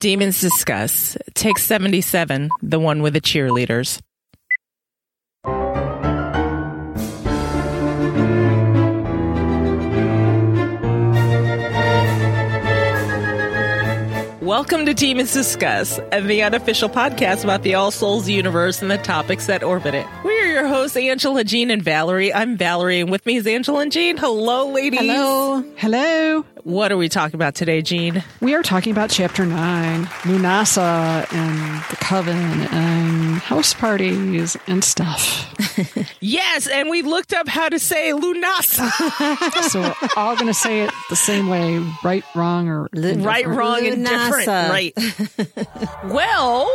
Demons Discuss. Take 77, the one with the cheerleaders. Welcome to Demons Discuss, the unofficial podcast about the All Souls universe and the topics that orbit it. We are your hosts, Angela, Jean, and Valerie. I'm Valerie, and with me is Angela and Jean. Hello, ladies. Hello. Hello. What are we talking about today, Jean? We are talking about chapter nine, Lunasa and the Coven and house parties and stuff. Yes, and we looked up how to say Lunasa. so we're all going to say it the same way, right, wrong, or right, wrong, and different. Right. well,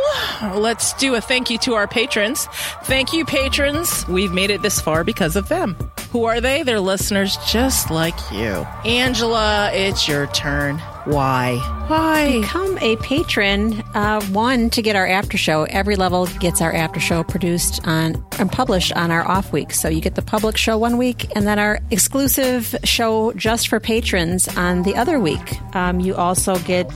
let's do a thank you to our patrons. Thank you, patrons. We've made it this far because of them. Who are they? They're listeners just like you. Angela, it's your turn. Why? Why? Become a patron. Uh, one to get our after show. Every level gets our after show produced on and published on our off week. So you get the public show one week, and then our exclusive show just for patrons on the other week. Um, you also get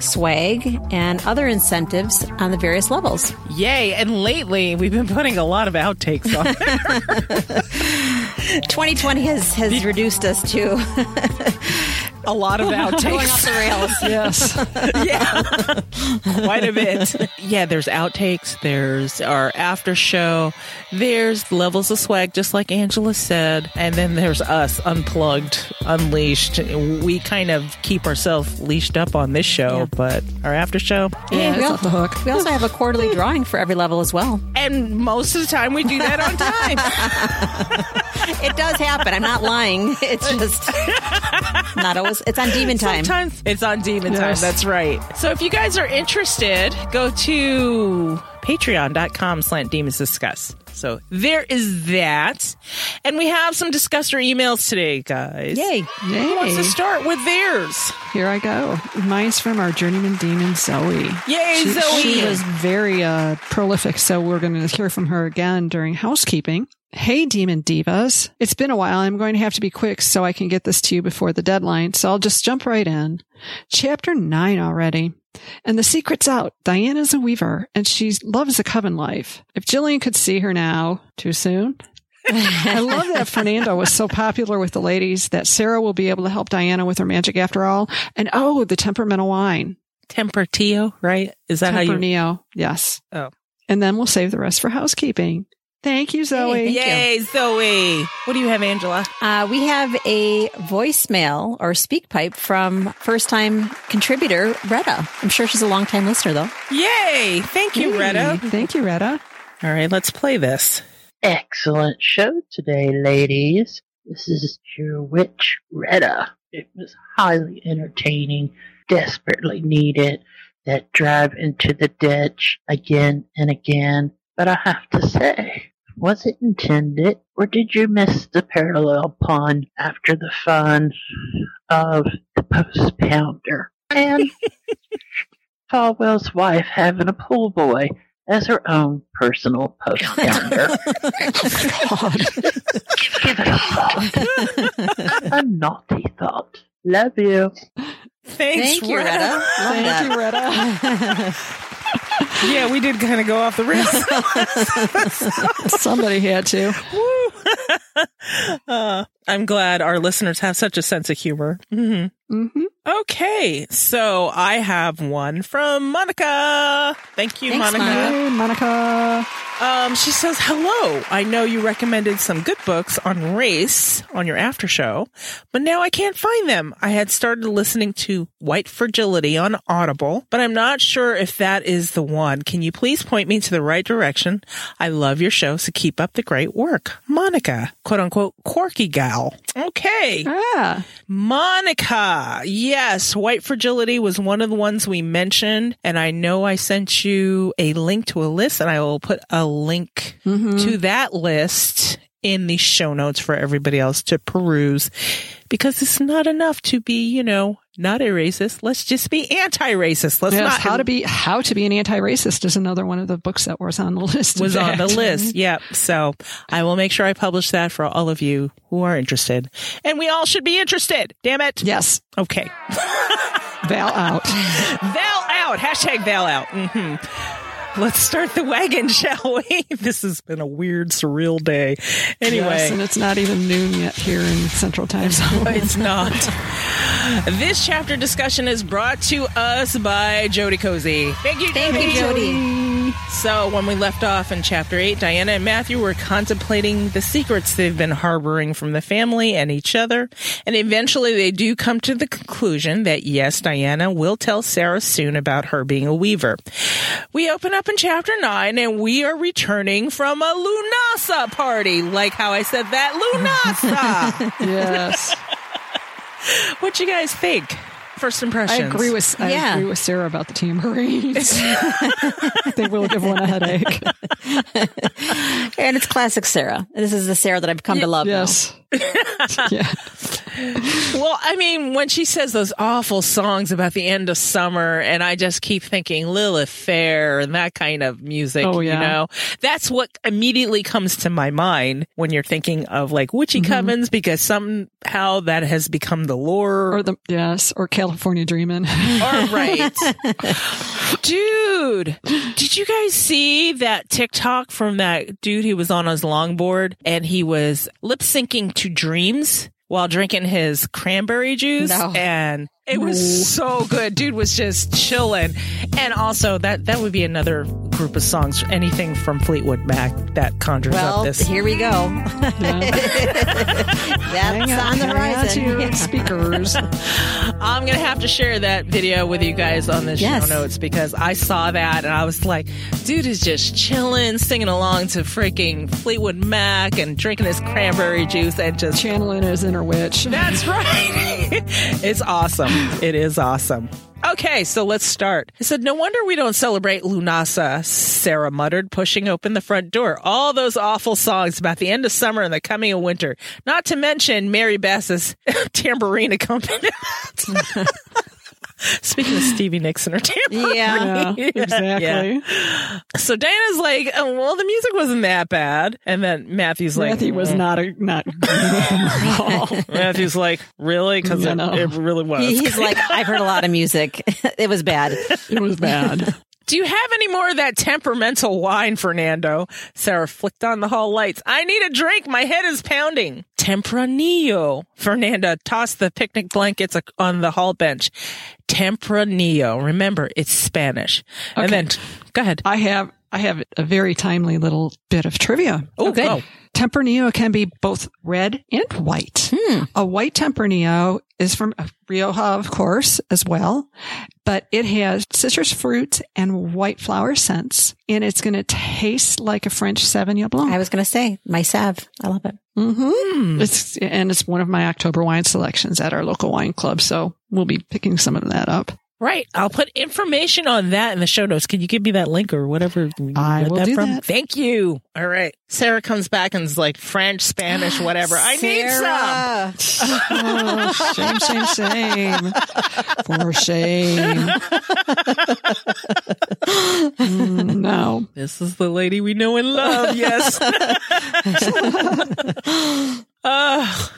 swag and other incentives on the various levels. Yay. And lately, we've been putting a lot of outtakes on. 2020 has has reduced us to a lot of going off outtakes. the rails. yes. yeah, quite a bit. Yeah, there's outtakes. There's our after show. There's levels of swag, just like Angela said, and then there's us unplugged, unleashed. We kind of keep ourselves leashed up on this show, Yeah. but our after show, Yeah, we it's off the hook. We also have a quarterly drawing for every level as well. and most of the time we do that on time. It does happen. I'm not lying. It's just not always. It's on demon time. Sometimes it's on Demon Time. That's right. So if you guys are interested, go to patreon.com slant demons discuss. So there is that. And we have some discusser emails today, guys. Yay! Yay. Who wants to start with theirs? Here I go. Mine's from our journeyman demon, Zoe. Yay, She, Zoe. she was very uh, prolific, so we're going to hear from her again during housekeeping. Hey, Demon Divas. It's been a while. I'm going to have to be quick so I can get this to you before the deadline, so I'll just jump right in. Chapter 9 already. And the secret's out. Diana's a weaver, and she loves the coven life. If Jillian could see her now, too soon? I love that Fernando was so popular with the ladies that Sarah will be able to help Diana with her magic after all. And oh, the temperamental wine. Tempertillo, right? Is that how you? Tempranillo. Yes. Oh. And then we'll save the rest for housekeeping. Thank you, Zoe. Thank you. Yay, Zoe. What do you have, Angela? Uh, we have a voicemail or speak pipe from first time contributor Retta. I'm sure she's a long time listener though. Yay. Thank you, Retta. Thank you, Retta. All right, let's play this. Excellent show today, ladies. This is your witch, Retta. It was highly entertaining, desperately needed. That drive into the ditch again and again. But I have to say, was it intended, or did you miss the parallel pun after the fun of the post pounder? And Falwell's wife having a pool boy as her own personal post pounder. God. Give it a thought. a naughty thought. Love you. Thanks, Thank you, Retta. Retta. Thank that. you, Retta. Yeah, we did kind of go off the rails. Somebody had to. uh, I'm glad our listeners have such a sense of humor. hmm hmm Okay, so I have one from Monica. Thank you, Thanks, Monica. Monica. Hey, Monica. Um, she says, "Hello. I know you recommended some good books on race on your after show, but now I can't find them. I had started listening to White Fragility on Audible, but I'm not sure if that is the one. Can you please point me to the right direction? I love your show, so keep up the great work, Monica. Quote unquote quirky gal. Okay." Ah, Monica. Yes, White Fragility was one of the ones we mentioned. And I know I sent you a link to a list and I will put a link to that list in the show notes for everybody else to peruse because it's not enough to be, you know, not a racist. Let's just be anti-racist. Let's yes. not How to be how to be an anti-racist is another one of the books that was on the list. was on the list. Yep. So I will make sure I publish that for all of you who are interested. And we all should be interested. Damn it. Yes. Okay. Val out. Val out. Hashtag bail out. hmm Let's start the wagon, shall we? This has been a weird, surreal day. Anyway. Yes, and it's not even noon yet here in Central Time Zone. It's not. This chapter discussion is brought to us by Jody Cozy. Thank you, Thank you, Jody. So, when we left off in chapter 8, Diana and Matthew were contemplating the secrets they've been harboring from the family and each other. And eventually, they do come to the conclusion that yes, Diana will tell Sarah soon about her being a weaver. We open up in chapter 9 and we are returning from a Lunasa party. Like how I said that, Lunasa. yes. what you guys think? First impressions. I agree with I Yeah. agree with Sarah about the tambourines. they will give one a headache. And it's classic Sarah. This is the Sarah that I've come to love now. Yeah. Well, I mean, when she says those awful songs about the end of summer, and I just keep thinking Lilith Fair and that kind of music, Oh, yeah. you know, that's what immediately comes to my mind when you're thinking of like witchy Mm-hmm. covens because somehow that has become the lore. Or the yes, or California Dreamin'. All right. Dude, did you guys see that TikTok from that dude who was on his longboard and he was lip syncing to dreams while drinking his cranberry juice? No. And it was so good. Dude was just chilling. And also that that would be another group of songs, anything from Fleetwood Mac that conjures Well, up this. here we go. Yeah. That's on the Hang on horizon. Yeah. speakers. I'm gonna have to share that video with you guys on the Yes. show notes because I saw that and I was like, dude is just chilling, singing along to freaking Fleetwood Mac and drinking his cranberry juice and just. Channeling his inner witch. That's right. it's awesome. It is awesome. Okay, so let's start. I said, no wonder we don't celebrate Lunasa, Sarah muttered, pushing open the front door. All those awful songs about the end of summer and the coming of winter. Not to mention Mary Bass's tambourine accompaniment. Speaking of Stevie Nicks and her tambourine. Yeah. Yeah, exactly. So Diana's like, oh, well, the music wasn't that bad. And then Matthew's like, Matthew was "Mm." not a not good at all. Matthew's like, really? Because Yeah, it, no. it really was. He- He's like, I've heard a lot of music. it was bad. It was bad. Do you have any more of that temperamental wine, Fernando? Sarah flicked on the hall lights. I need a drink. My head is pounding. Tempranillo. Fernanda tossed the picnic blankets on the hall bench. Tempranillo. Remember, it's Spanish. Okay. And then, go ahead. I have I have a very timely little bit of trivia. Oh, good. Tempranillo can be both red and white. Hmm. A white Tempranillo is from Rioja, of course, as well, but it has citrus fruit and white flower scents, and it's going to taste like a French Sauvignon Blanc. I was going to say, my Sav. I love it. Mm-hmm. It's and it's one of my October wine selections at our local wine club, so we'll be picking some of that up. Right. I'll put information on that in the show notes. Can you give me that link or whatever? I read will do from? that. Thank you. All right. Sarah comes back and is like French, Spanish, whatever. I need some. Sarah. Oh, shame, shame, shame. For shame. Mm, no. This is the lady we know and love. Yes. uh,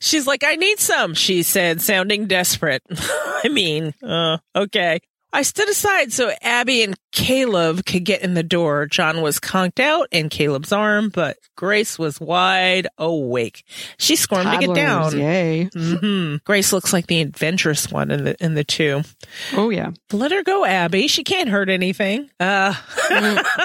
she's like, I need some, she said, sounding desperate. I mean, uh, okay. I stood aside so Abby and Caleb could get in the door. John was conked out in Caleb's arm, but Grace was wide awake. She squirmed to get down. Yay. hmm Grace looks like the adventurous one in the in the two. Oh, yeah. Let her go, Abby. She can't hurt anything. Uh,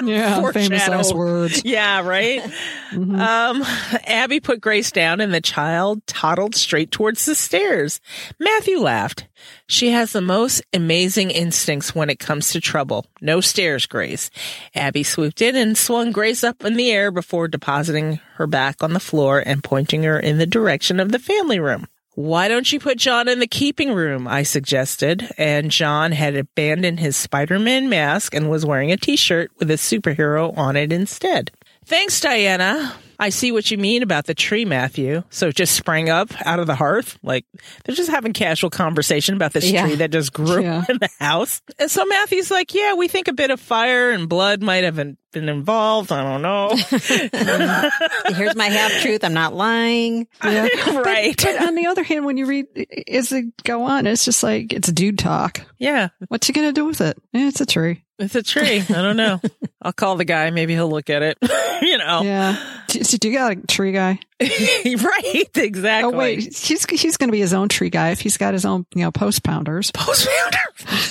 Yeah. Famous last words. yeah, right. Um, Abby put Grace down, and the child toddled straight towards the stairs. Matthew laughed. She has the most amazing instincts when it comes to trouble. No stairs, Grace. Abby swooped in and swung Grace up in the air before depositing her back on the floor and pointing her in the direction of the family room. Why don't you put John in the keeping room? I suggested. And John had abandoned his Spider Man mask and was wearing a t shirt with a superhero on it instead. Thanks, Diana. I see what you mean about the tree, Matthew. So it just sprang up out of the hearth. Like they're just having casual conversation about this Yeah. tree that just grew Yeah. in the house. And so Matthew's like, yeah, we think a bit of fire and blood might have been been involved. I don't know. Here's my half truth. I'm not lying. Yeah. right. But on the other hand, when you read as it go on, it's just like it's dude talk. yeah. What's he gonna do with it? Eh, it's a tree. It's a tree. I don't know. I'll call the guy. Maybe he'll look at it. you know. Yeah. You got a tree guy? right. Exactly. Oh wait, he's he's gonna be his own tree guy if he's got his own you know post pounders. Post pounders.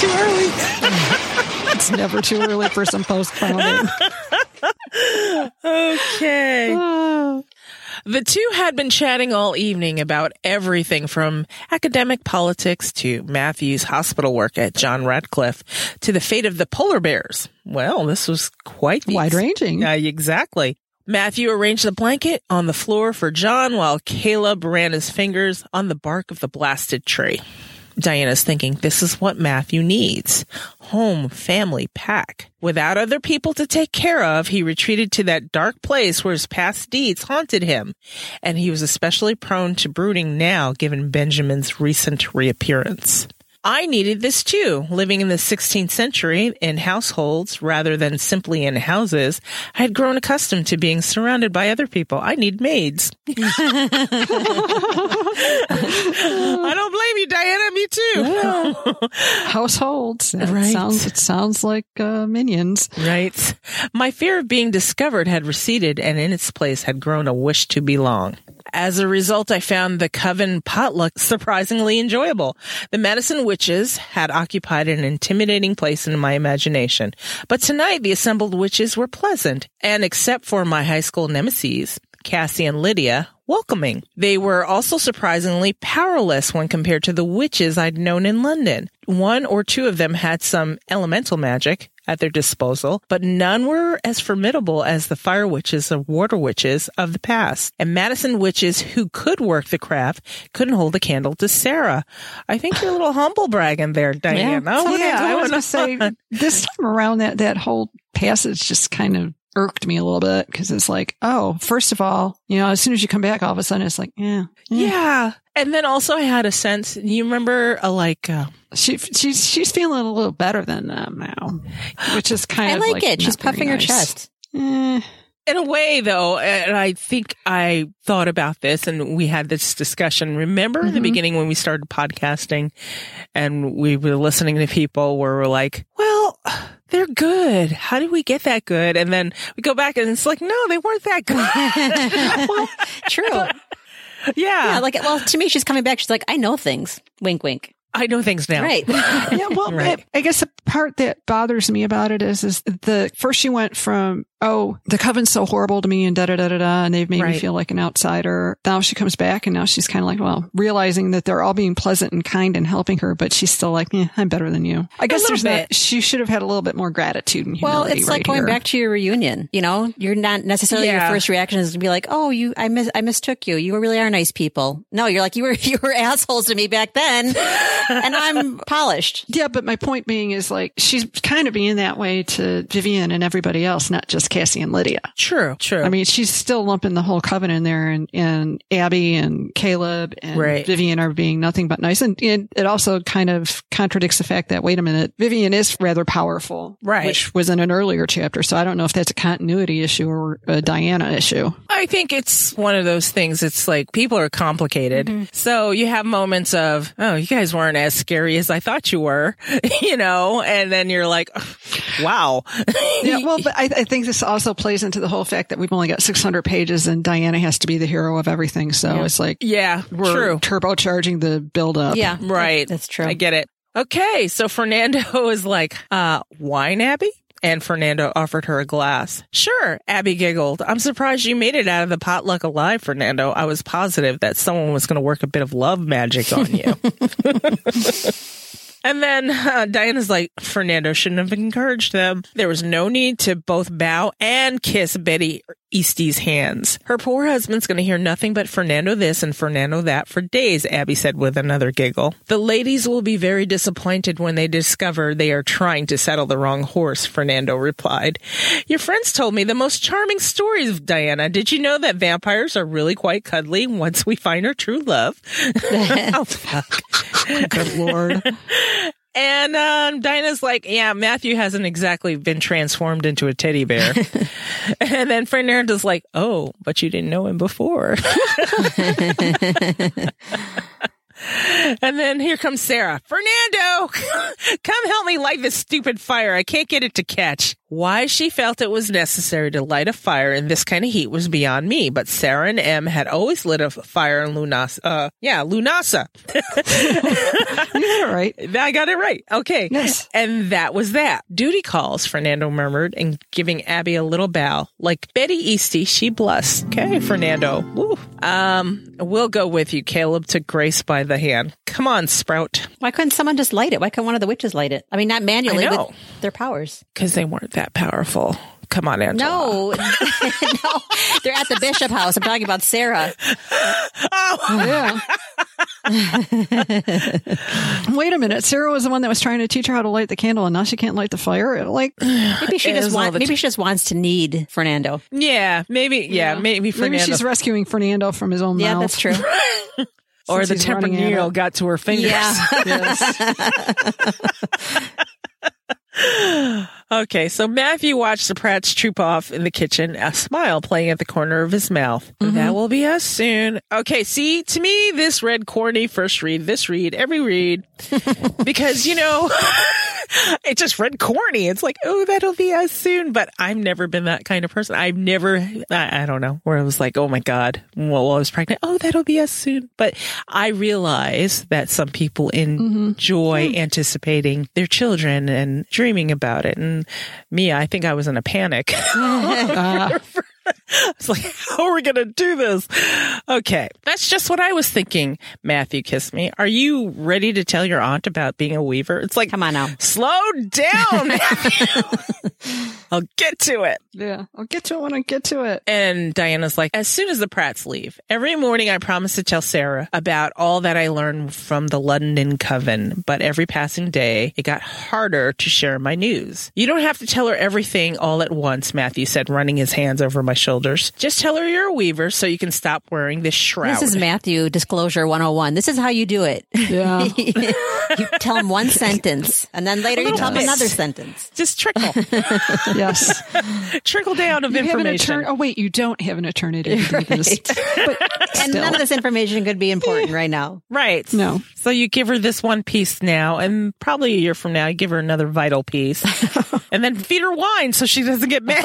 Too early. it's never too early for some post pounding. Okay. Oh. The two had been chatting all evening about everything from academic politics to Matthew's hospital work at John Radcliffe to the fate of the polar bears. Well, this was quite Wide ranging. Uh, exactly. Matthew arranged the blanket on the floor for John while Caleb ran his fingers on the bark of the blasted tree. Diana's thinking this is what Matthew needs. Home, family, pack. Without other people to take care of, he retreated to that dark place where his past deeds haunted him. And he was especially prone to brooding now given Benjamin's recent reappearance. I needed this too. Living in the 16th century in households rather than simply in houses, I had grown accustomed to being surrounded by other people. I need maids. I blame you, Diana. Me too. Households. That Right. sounds it sounds like uh, minions. Right. My fear of being discovered had receded and in its place had grown a wish to belong. As a result, I found the coven potluck surprisingly enjoyable. The Madison witches had occupied an intimidating place in my imagination, but tonight the assembled witches were pleasant, and except for my high school nemesis, Cassie and Lydia, welcoming. They were also surprisingly powerless when compared to the witches I'd known in London. One or two of them had some elemental magic at their disposal, but none were as formidable as the fire witches and water witches of the past. And Madison witches who could work the craft couldn't hold a candle to Sarah. I think you're a little humble bragging there, Diana. What yeah, I was is gonna say this time around that that whole passage just kind of irked me a little bit because it's like, oh, first of all, you know, as soon as you come back, all of a sudden it's like, yeah, yeah. Yeah. And then also I had a sense, you remember uh, like, uh, She she's she's feeling a little better than them now, which is kind I of like, it. not She's very puffing her chest. Eh, in a way though, and I think I thought about this and we had this discussion. Remember in the mm-hmm. beginning when we started podcasting and we were listening to people where we're like, well, they're good. How did we get that good? And then we go back and it's like, no, they weren't that good. True. yeah. Yeah, like well, to me, she's coming back. She's like, I know things. Wink, wink. I know things now. Right. yeah, well, Right. I, I guess the part that bothers me about it is, is the first she went from, oh, the coven's so horrible to me and da da da da da, and they've made me feel like an outsider. Now she comes back and now she's kind of like, well, realizing that they're all being pleasant and kind and helping her, but she's still like, eh, I'm better than you. I guess little there's not, bit. she should have had a little bit more gratitude and Well, it's right like going here. back to your reunion. You know, you're not necessarily Yeah. your first reaction is to be like, "Oh, you, I mis, I mistook you. You really are nice people." No, you're like, you were, you were assholes to me back then, and I'm polished. Yeah, but my point being is like she's kind of being that way to Vivian and everybody else, not just Cassie and Lydia. True. True. I mean, she's still lumping the whole coven in there, and, and Abby and Caleb and Right. Vivian are being nothing but nice. And, and it also kind of contradicts the fact that, wait a minute, Vivian is rather powerful. Right. Which was in an earlier chapter. So I don't know if that's a continuity issue or a Diana issue. I think it's one of those things. It's like people are complicated. Mm-hmm. So you have moments of, oh, you guys weren't as scary as I thought you were, you know, and then you're like, wow. Yeah, well, but I, I think this also plays into the whole fact that we've only got 600 pages and Diana has to be the hero of everything. So it's like yeah, we're true. turbocharging the build up. Yeah, Right. That's true. I get it. Okay. So Fernando is like, uh, wine, Abby? And Fernando offered her a glass. Sure, Abby giggled. I'm surprised you made it out of the potluck alive, Fernando. I was positive that someone was going to work a bit of love magic on you. And then uh, Diana's like, Fernando shouldn't have encouraged them. There was no need to both bow and kiss Betty Eastie's hands. Her poor husband's going to hear nothing but Fernando this and Fernando that for days, Abby said with another giggle. The ladies will be very disappointed when they discover they are trying to settle the wrong horse, Fernando replied. Your friends told me the most charming stories, Diana. Did you know that vampires are really quite cuddly once we find our true love? oh, fuck. Good lord. And um, Dinah's like, yeah, Matthew hasn't exactly been transformed into a teddy bear. and then Fernando's like, oh, but you didn't know him before. and then here comes Sarah. Fernando, come help me light this stupid fire. I can't get it to catch. Why she felt it was necessary to light a fire in this kind of heat was beyond me, but Sarah and Em had always lit a fire in Lunasa. Uh, yeah, Lunasa. You got it right. I got it right. Okay. Yes. And that was that. Duty calls, Fernando murmured, and giving Abby a little bow. Like Betty Eastie, she blessed. Okay, Fernando. Woo. Um, we'll go with you, Caleb took Grace by the hand. Come on, Sprout. Why couldn't someone just light it? Why couldn't one of the witches light it? I mean, not manually, with their powers. Because they weren't that powerful. Come on, Angela. No, no, they're at the bishop house. I'm talking about Sarah. Oh. Yeah. Wait a minute. Sarah was the one that was trying to teach her how to light the candle, and now she can't light the fire. Like, Maybe she just wants. Maybe t- she just wants to need Fernando. Yeah, maybe. Yeah, maybe Fernando. maybe she's rescuing Fernando from his own Yeah, mouth. that's true. or the since he's running at Tempranillo it. got to her fingers. Yeah. Yes. Okay, so Matthew watched the Pratts troop off in the kitchen, a smile playing at the corner of his mouth. Mm-hmm. That will be us soon. Okay, see, to me, this read corny first read, this read, every read, because, you know, it just read corny. It's like, oh, that'll be us soon. But I've never been that kind of person. I've never, I, I don't know, where I was like, oh my God, well, I was pregnant. Oh, that'll be us soon. But I realize that some people enjoy anticipating their children and dreaming about it. And me, I think I was in a panic. Uh, It's like, how are we going to do this? Okay. That's just what I was thinking. Matthew kissed me. Are you ready to tell your aunt about being a weaver? It's like, Come on now. slow down. Matthew. I'll get to it. yeah. I'll get to it when I get to it. And Diana's like, as soon as the Pratts leave, every morning I promise to tell Sarah about all that I learned from the London Coven, but every passing day, it got harder to share my news. You don't have to tell her everything all at once, Matthew said, running his hands over my shoulders. Just tell her you're a weaver so you can stop wearing this shroud. This is Matthew Disclosure 101. This is how you do it. Yeah. you tell him one sentence, and then later you tell him bit. another sentence. Just trickle, yes. trickle down of You have an information. etern- oh, wait. You don't have an eternity. to do this. But And still. none of this information could be important right now. Right. No. So you give her this one piece now, and probably a year from now, you give her another vital piece, and then feed her wine so she doesn't get mad.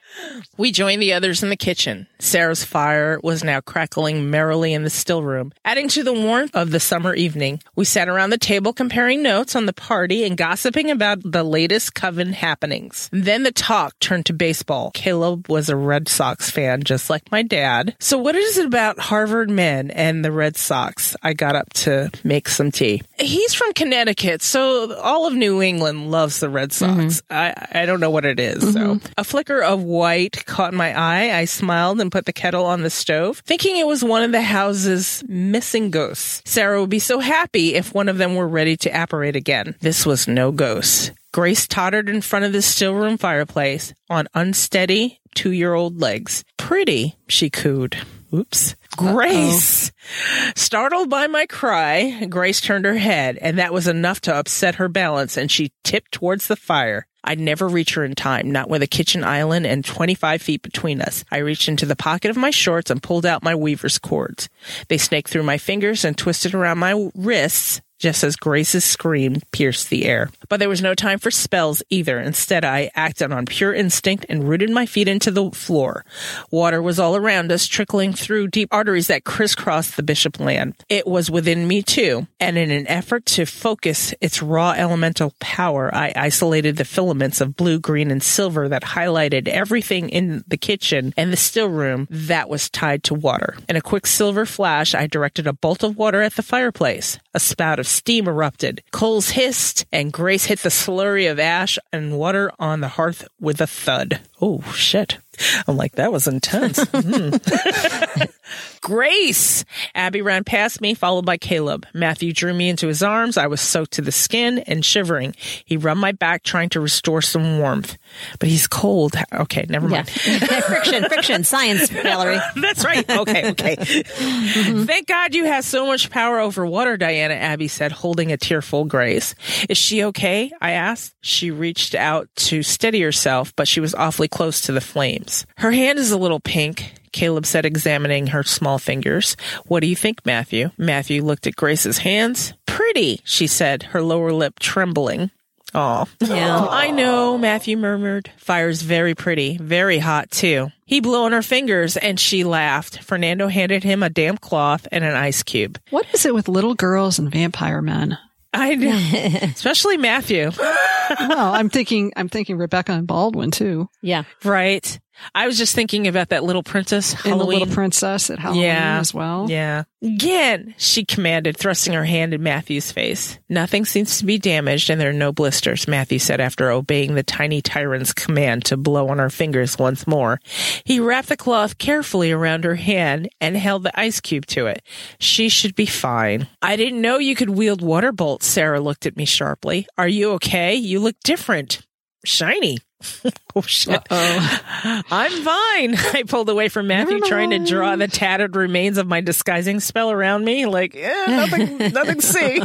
We joined the others in the kitchen. Sarah's fire was now crackling merrily in the still room. Adding to the warmth of the summer evening, we sat around the table comparing notes on the party and gossiping about the latest coven happenings. Then the talk turned to baseball. Caleb was a Red Sox fan, just like my dad. So what is it about Harvard men and the Red Sox? I got up to make some tea. He's from Connecticut, so all of New England loves the Red Sox. Mm-hmm. I, I don't know what it is. So mm-hmm. a flicker of white caught my eye. I smiled and put the kettle on the stove, thinking it was one of the house's missing ghosts. Sarah would be so happy if one of them were ready to apparate again. This was no ghost. Grace tottered in front of the still room fireplace on unsteady two year old legs. Pretty, she cooed. Oops. Grace! Startled by my cry, Grace turned her head, and that was enough to upset her balance, and she tipped towards the fire. I'd never reach her in time, not with a kitchen island and 25 feet between us. I reached into the pocket of my shorts and pulled out my weaver's cords. They snaked through my fingers and twisted around my wrists just as Grace's scream pierced the air. But there was no time for spells either. Instead, I acted on pure instinct and rooted my feet into the floor. Water was all around us, trickling through deep arteries that crisscrossed the bishop land. It was within me too, and in an effort to focus its raw elemental power, I isolated the filaments of blue, green, and silver that highlighted everything in the kitchen and the still room that was tied to water. In a quick silver flash, I directed a bolt of water at the fireplace. A spout of steam erupted. Coals hissed, and Grace hit the slurry of ash and water on the hearth with a thud. Oh, shit. I'm like, that was intense. Mm. Grace! Abby ran past me, followed by Caleb. Matthew drew me into his arms. I was soaked to the skin and shivering. He rubbed my back, trying to restore some warmth. But he's cold. Okay, never Yeah. mind. friction, friction, science, Valerie. That's right. Okay, okay. Mm-hmm. Thank God you have so much power over water, Diana, Abby said, holding a tearful Grace. Is she okay? I asked. She reached out to steady herself, but she was awfully close to the flames. Her hand is a little pink. Caleb said, examining her small fingers. What do you think, Matthew? Matthew looked at Grace's hands. Pretty, she said, her lower lip trembling. Aw. Yeah. I know, Matthew murmured. Fire's very pretty, very hot too. He blew on her fingers and she laughed. Fernando handed him a damp cloth and an ice cube. What is it with little girls and vampire men? I know, especially Matthew, well, I'm thinking, I'm thinking Rebecca and Baldwin too, Yeah. right? I was just thinking about that little princess and the little princess at Halloween Yeah. as well. Yeah. Again, she commanded, thrusting her hand in Matthew's face. Nothing seems to be damaged and there are no blisters, Matthew said after obeying the tiny tyrant's command to blow on her fingers once more. He wrapped the cloth carefully around her hand and held the ice cube to it. She should be fine. I didn't know you could wield water bolts, Sarah looked at me sharply. Are you okay? You look different. Shiny. oh shit. Oh, I'm fine. I pulled away from Matthew, trying to draw the tattered remains of my disguising spell around me. Like, eh, nothing, nothing to see.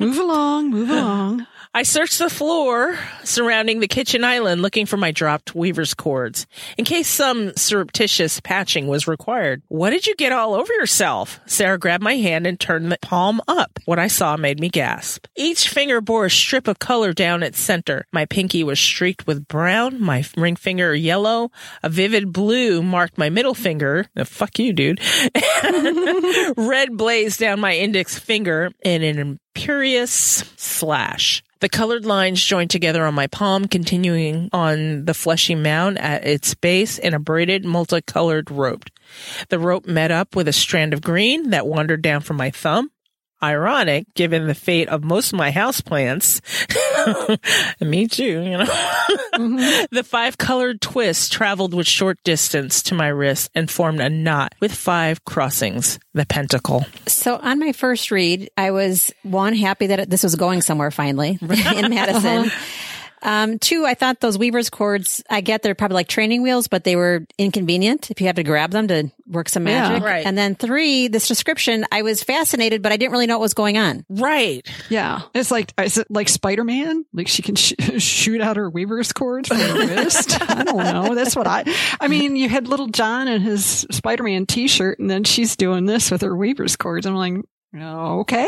move along, move along. I searched the floor surrounding the kitchen island looking for my dropped weaver's cords in case some surreptitious patching was required. What did you get all over yourself? Sarah grabbed my hand and turned the palm up. What I saw made me gasp. Each finger bore a strip of color down its center. My pinky was streaked with brown, my ring finger yellow, a vivid blue marked my middle finger. Uh, fuck you, dude. Red blazed down my index finger in an imperious slash. The colored lines joined together on my palm, continuing on the fleshy mound at its base in a braided, multicolored rope. The rope met up with a strand of green that wandered down from my thumb. Ironic, given the fate of most of my houseplants. Me too, you know. Mm-hmm. The five colored twist traveled with short distance to my wrist and formed a knot with five crossings, the pentacle. So on my first read, I was one happy that this was going somewhere finally in Madison. Uh-huh. Um, two, I thought those weaver's cords. I get they're probably like training wheels, but they were inconvenient if you had to grab them to work some Yeah. magic. Right. And then three, this description, I was fascinated, but I didn't really know what was going on. Right. Yeah, it's like is it like Spider Man? Like she can sh- shoot out her weaver's cords from her wrist. I don't know. That's what I. I mean, you had little John in his Spider Man T shirt, and then she's doing this with her weaver's cords. I'm like, okay.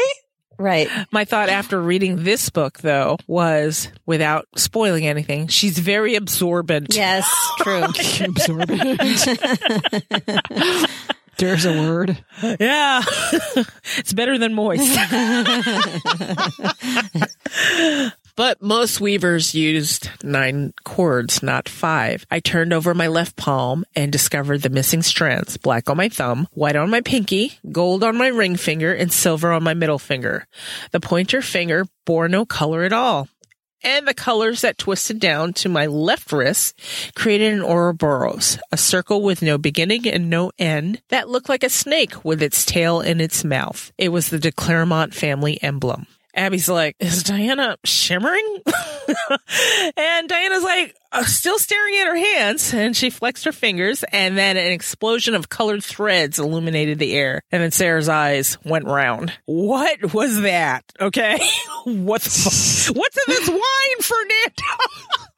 Right. My thought after reading this book, though, was without spoiling anything, she's very absorbent. Yes, true. Absorbent. There's a word. Yeah. it's better than moist. But most weavers used nine cords, not five. I turned over my left palm and discovered the missing strands black on my thumb, white on my pinky, gold on my ring finger, and silver on my middle finger. The pointer finger bore no color at all. And the colors that twisted down to my left wrist created an Ouroboros, a circle with no beginning and no end that looked like a snake with its tail in its mouth. It was the de Clermont family emblem. Abby's like, is Diana shimmering? and Diana's like, uh, still staring at her hands. And she flexed her fingers, and then an explosion of colored threads illuminated the air. And then Sarah's eyes went round. What was that? Okay. what the What's in this wine, Fernando?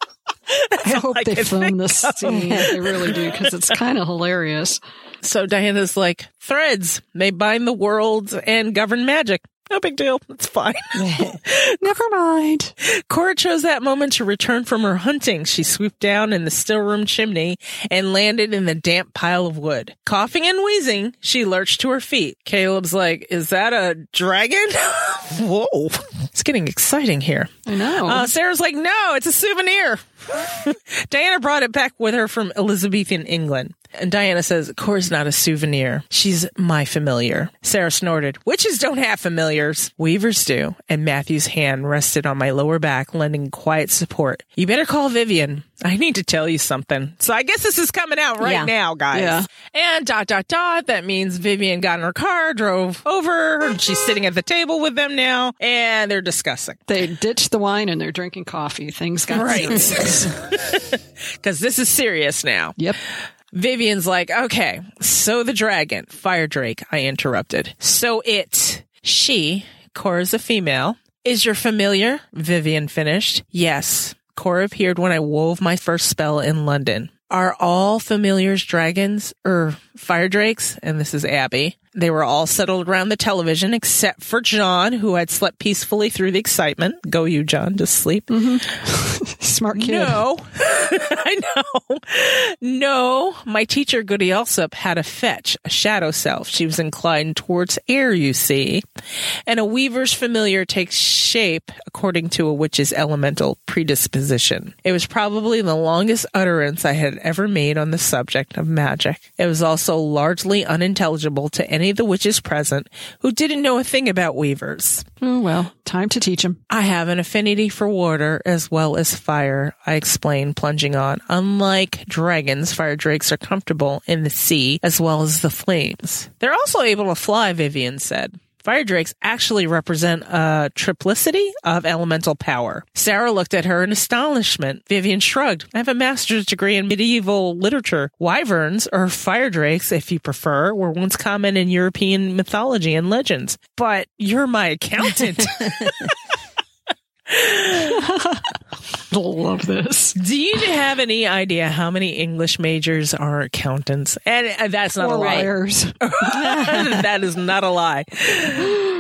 I hope I they film this scene. They really do because it's kind of hilarious. So Diana's like, threads, they bind the world and govern magic. No big deal. It's fine. Never mind. Corra chose that moment to return from her hunting. She swooped down in the still room chimney and landed in the damp pile of wood. Coughing and wheezing, she lurched to her feet. Caleb's like, is that a dragon? Whoa. It's getting exciting here. I know. Uh, Sarah's like, no, it's a souvenir. Diana brought it back with her from Elizabethan England. And Diana says, Corra's not a souvenir. She's my familiar. Sarah snorted, Witches don't have familiars. Weavers do. And Matthew's hand rested on my lower back, lending quiet support. You better call Vivian. I need to tell you something. So I guess this is coming out right Yeah. now, guys. Yeah. And dot, dot, dot. That means Vivian got in her car, drove over, she's sitting at the table with them now, and they're discussing. They ditched the wine and they're drinking coffee. Things got Right. serious. Because this is serious now. Yep. Vivian's like, okay, so the dragon, Fire Drake, I interrupted. So it, she, Corra's a female, is your familiar? Vivian finished. Yes. Corra appeared when I wove my first spell in London. Are all familiars dragons or fire drakes? And this is Abby. They were all settled around the television except for John, who had slept peacefully through the excitement. Go you, John, to sleep. Mm-hmm. Smart kid. No, I know. No, my teacher, Goody Alsop, had a fetch, a shadow self. She was inclined towards air, you see. And a weaver's familiar takes shape according to a witch's elemental predisposition. It was probably the longest utterance I had ever made on the subject of magic. It was also largely unintelligible to any of the witches present who didn't know a thing about weavers. Oh, well, time to teach him. I have an affinity for water as well as fire, I explained, plunging on. Unlike dragons, fire drakes are comfortable in the sea as well as the flames. They're also able to fly, Vivian said. Fire drakes actually represent a triplicity of elemental power. Sarah looked at her in astonishment. Vivian shrugged. I have a master's degree in medieval literature. Wyverns, or fire drakes, if you prefer, were once common in European mythology and legends. But you're my accountant. Love this. Do you have any idea how many English majors are accountants? And uh, that's not Or a lie. liars. that is not a lie.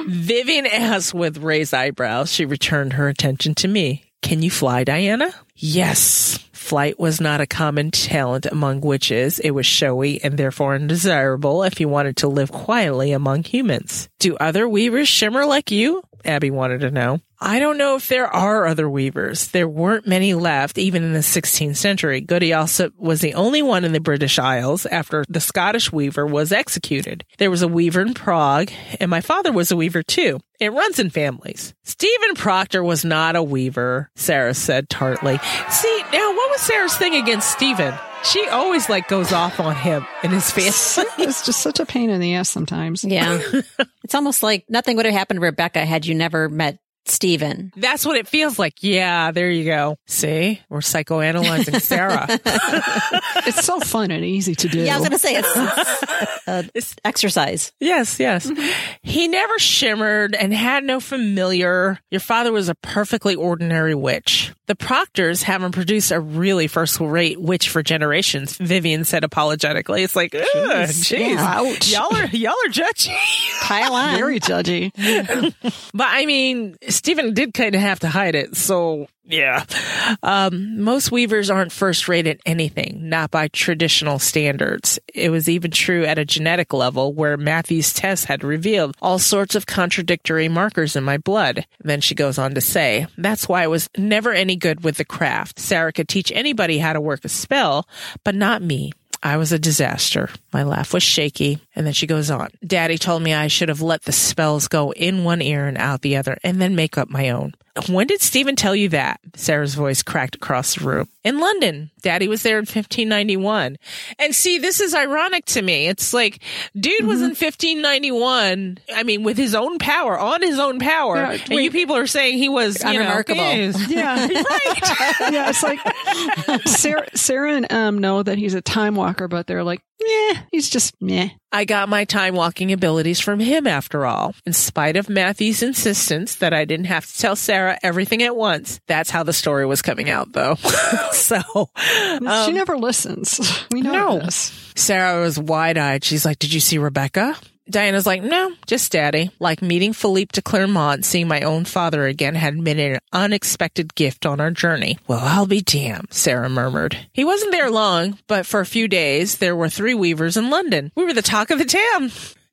Vivian asked with raised eyebrows. She returned her attention to me. Can you fly, Diana? Yes. Flight was not a common talent among witches. It was showy and therefore undesirable if you wanted to live quietly among humans. Do other weavers shimmer like you? Abby wanted to know. I don't know if there are other weavers. There weren't many left, even in the 16th century. Goody Alsop was the only one in the British Isles after the Scottish weaver was executed. There was a weaver in Prague, and my father was a weaver too. It runs in families. Stephen Proctor was not a weaver, Sarah said tartly. See, now was Sarah's thing against Stephen? She always like goes off on him and his family. it's just such a pain in the ass sometimes. Yeah. it's almost like nothing would have happened to Rebecca had you never met Stephen. That's what it feels like. Yeah, there you go. See, we're psychoanalyzing Sarah. It's so fun and easy to do. Yeah, I was going to say it's, it's, uh, exercise. yes, yes. He never shimmered and had no familiar. Your father was a perfectly ordinary witch. The Proctors haven't produced a really first rate witch for generations, Vivian said apologetically. It's like, ugh, jeez. Ouch. Y'all are, y'all are judgy. Pile on. Very judgy. But I mean, Stephen did kind of have to hide it. So yeah. Um, most weavers aren't first rate at anything, not by traditional standards. It was even true at a genetic level where Matthew's test had revealed all sorts of contradictory markers in my blood. Then she goes on to say, that's why I was never any good with the craft. Sarah could teach anybody how to work a spell, but not me. I was a disaster. My laugh was shaky. And then she goes on. Daddy told me I should have let the spells go in one ear and out the other and then make up my own. When did Stephen tell you that? Sarah's voice cracked across the room. In London. Daddy was there in 1591. And see, this is ironic to me. It's like, dude was in 1591. I mean, with his own power, on his own power. Yeah, and wait. you people are saying he was, know, Unremarkable. eh, Yeah. yeah, it's like Sarah, Sarah and Em know that he's a time walker, but they're like, yeah, he's just meh. I got my time walking abilities from him after all. In spite of Matthew's insistence that I didn't have to tell Sarah everything at once. That's how the story was coming out though. so she um, never listens. We know no. this. Sarah was wide eyed. She's like, Did you see Rebecca? Diana's like, No, just daddy. Like meeting Philippe de Clermont, seeing my own father again had been an unexpected gift on our journey. Well, I'll be damned, Sarah murmured. He wasn't there long, but for a few days, there were three weavers in London. We were the talk of the town.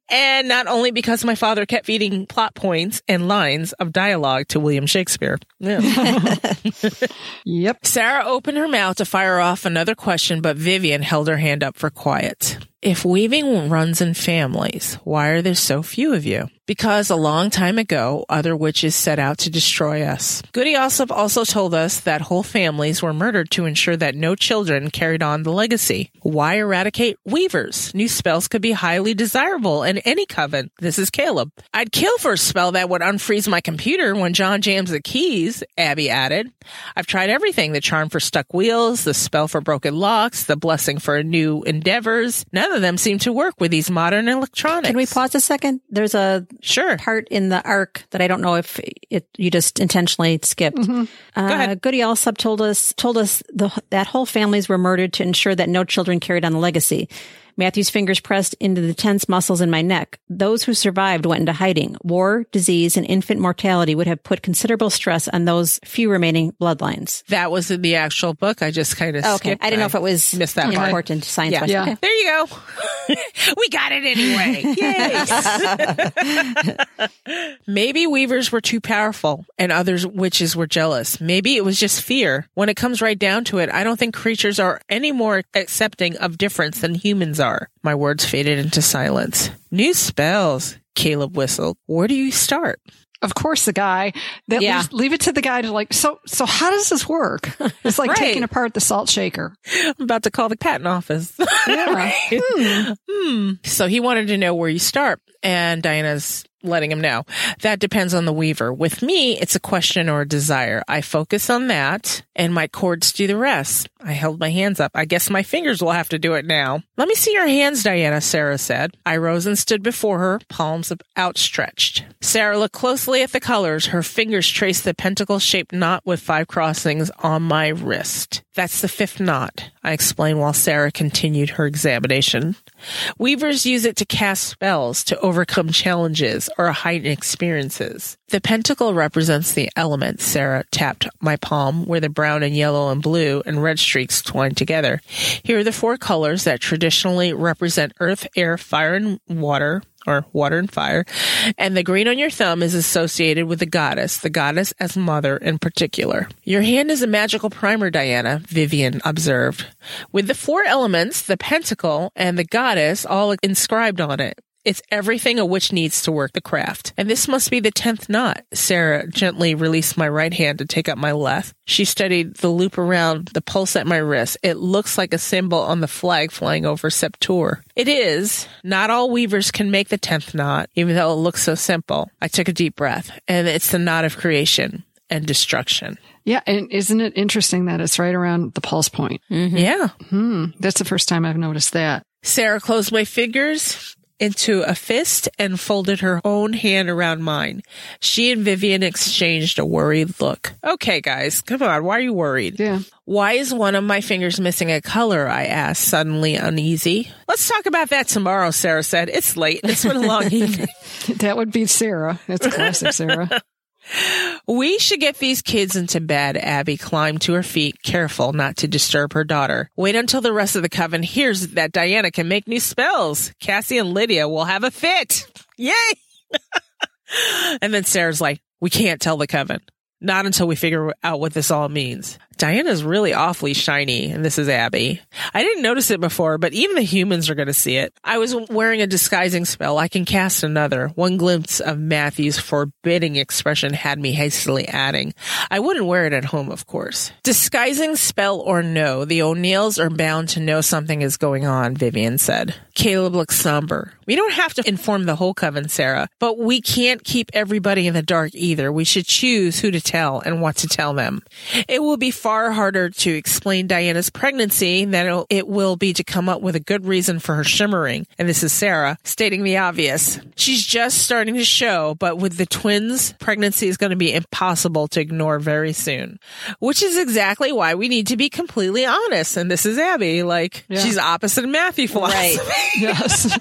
And not only because my father kept feeding plot points and lines of dialogue to William Shakespeare. Yeah. Yep. Sarah opened her mouth to fire off another question, but Vivian held her hand up for quiet. If weaving runs in families, why are there so few of you? Because a long time ago, other witches set out to destroy us. Goody Alsop also told us that whole families were murdered to ensure that no children carried on the legacy. Why eradicate weavers? New spells could be highly desirable in any coven. This is Caleb. I'd kill for a spell that would unfreeze my computer when John jams the keys, Abby added. I've tried everything the charm for stuck wheels, the spell for broken locks, the blessing for new endeavors. None of them seem to work with these modern electronics. Can we pause a second? There's a Sure. part in the arc that I don't know if it you just intentionally skipped. Uh, ahead. Goody Alsop told us told us the, that whole families were murdered to ensure that no children carried on the legacy. Matthew's fingers pressed into the tense muscles in my neck. Those who survived went into hiding. War, disease, and infant mortality would have put considerable stress on those few remaining bloodlines. That was in the actual book. I just kind of Oh, okay. I didn't know if it was missed that important science. Yeah. Yeah. Okay. There you go. we got it anyway. Yay. Maybe weavers were too powerful and others witches were jealous. Maybe it was just fear. When it comes right down to it, I don't think creatures are any more accepting of difference than humans are. My words faded into silence. New spells. Caleb whistled. Where do you start? Of course, the guy that Yeah. leaves, leave it to the guy to like. So, so how does this work? It's like Right. taking apart the salt shaker. I'm about to call the patent office. Yeah. Hmm. So he wanted to know where you start, and Diana's letting him know. That depends on the weaver. With me, it's a question or a desire. I focus on that, and my cords do the rest. I held my hands up. I guess my fingers will have to do it now. Let me see your hands, Diana, Sarah said. I rose and stood before her, palms outstretched. Sarah looked closely at the colors. Her fingers traced the pentacle shaped knot with five crossings on my wrist. That's the fifth knot, I explained while Sarah continued her examination. Weavers use it to cast spells, to overcome challenges, or heightened experiences. The pentacle represents the elements. Sarah tapped my palm where the brown and yellow and blue and red streaks twine together. Here are the four colors that traditionally represent earth, air, fire, and water or water and fire. And the green on your thumb is associated with the goddess, the goddess as mother in particular. Your hand is a magical primer, Diana, Vivian observed, with the four elements, the pentacle and the goddess all inscribed on it. It's everything a witch needs to work the craft. And this must be the tenth knot. Sarah gently released my right hand to take up my left. She studied the loop around the pulse at my wrist. It looks like a symbol on the flag flying over Sept-Tours. It is. Not all weavers can make the tenth knot, even though it looks so simple. I took a deep breath, and it's the knot of creation and destruction. Yeah, and isn't it interesting that it's right around the pulse point? Yeah. Hmm, that's the first time I've noticed that. Sarah closed my fingers into a fist and folded her own hand around mine. She and Vivian exchanged a worried look. Okay, guys, come on. Why are you worried? Yeah. Why is one of my fingers missing a color? I asked, suddenly uneasy. Let's talk about that tomorrow, Sarah said. It's late. It's been a long evening. That would be Sarah. That's classic Sarah. We should get these kids into bed. Abby climbed to her feet, careful not to disturb her daughter. Wait until the rest of the coven hears that Diana can make new spells. Cassie and Lydia will have a fit. Yay! and then Sarah's like, we can't tell the coven. Not until we figure out what this all means. Diana's really awfully shiny, and this is Abby. I didn't notice it before, but even the humans are going to see it. I was wearing a disguising spell. I can cast another. One glimpse of Matthew's forbidding expression had me hastily adding, I wouldn't wear it at home, of course. Disguising spell or no, the O'Neills are bound to know something is going on, Vivian said. Caleb looked somber. We don't have to inform the whole coven, Sarah, but we can't keep everybody in the dark either. We should choose who to tell and what to tell them. It will be far harder to explain Diana's pregnancy than it'll- be to come up with a good reason for her shimmering. And this is Sarah stating the obvious. She's just starting to show, but with the twins, pregnancy is going to be impossible to ignore very soon, which is exactly why we need to be completely honest. And this is Abby. Like, Yeah. she's opposite of Matthew philosophy. Yes.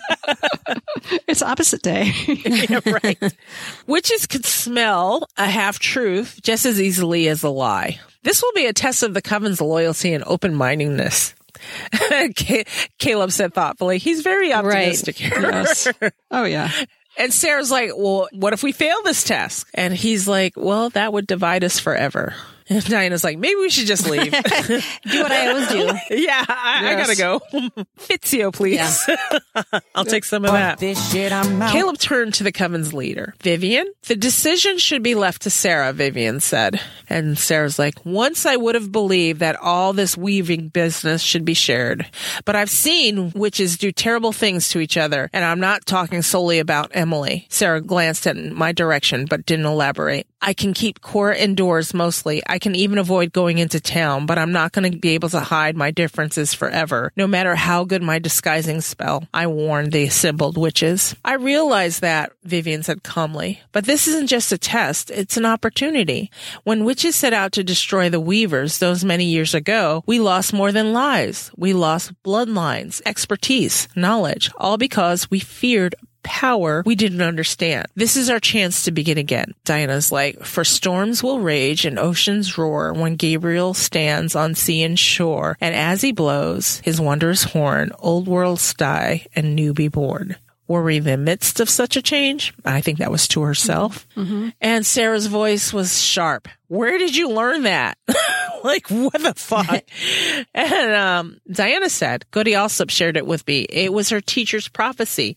it's opposite day. Yeah, right. Witches could smell a half truth just as easily as a lie. This will be a test of the coven's loyalty and open mindedness. Caleb said thoughtfully, he's very optimistic here. Yes. Oh yeah. And Sarah's like, well, what if we fail this test? And he's like, well, that would divide us forever. And Diana's like, maybe we should just leave. Do what I always do. yeah, I, I gotta go. Fitzio, please. I'll take some of that. This shit, I'm out. Caleb turned to the Coven's leader. Vivian, the decision should be left to Sarah, Vivian said. And Sarah's like, once I would have believed that all this weaving business should be shared. But I've seen witches do terrible things to each other, and I'm not talking solely about Emily. Sarah glanced in my direction, but didn't elaborate. I can keep Corra indoors mostly. I can even avoid going into town, but I'm not going to be able to hide my differences forever, no matter how good my disguising spell. I warned the assembled witches. I realize that, Vivian said calmly, but this isn't just a test, it's an opportunity. When witches set out to destroy the weavers those many years ago, we lost more than lives. We lost bloodlines, expertise, knowledge, all because we feared power we didn't understand. This is our chance to begin again. Diana's like, for storms will rage and oceans roar when Gabriel stands on sea and shore, and as he blows his wondrous horn, old worlds die and new be born. Were we in the midst of such a change? I think that was to herself. And Sarah's voice was sharp. Where did you learn that? like, what the fuck? and um, Diana said, Goody Alsop shared it with me. It was her teacher's prophecy.